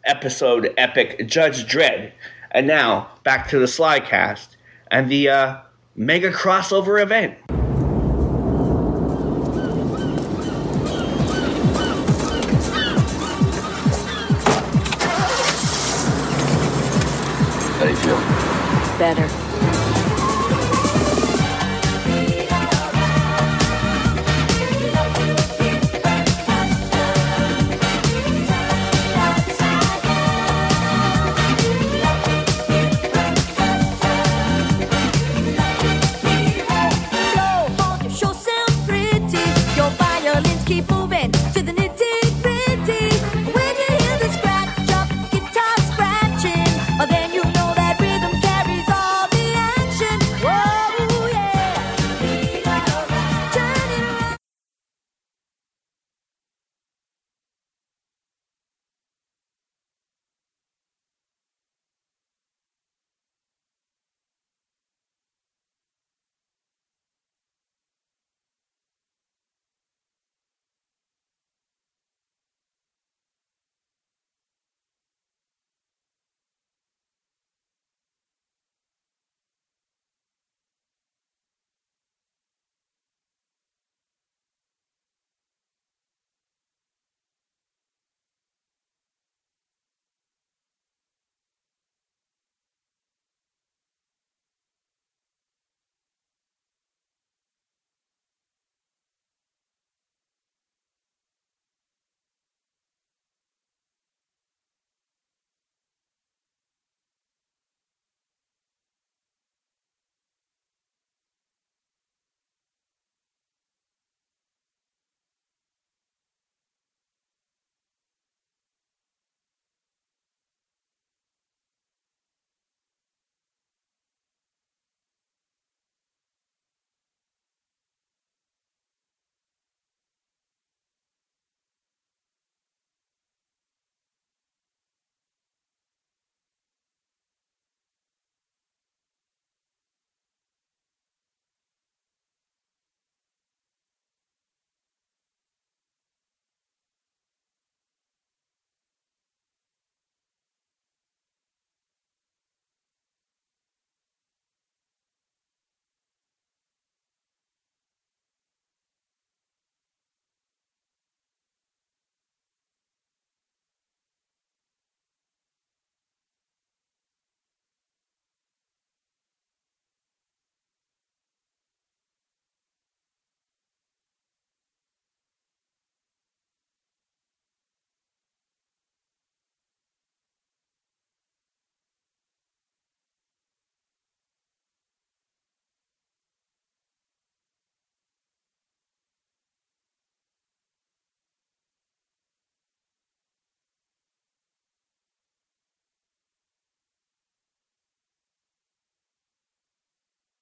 [SPEAKER 11] episode epic Judge Dredd. And now back to the Slycast and the uh, mega crossover event.
[SPEAKER 7] How do you feel?
[SPEAKER 6] Better.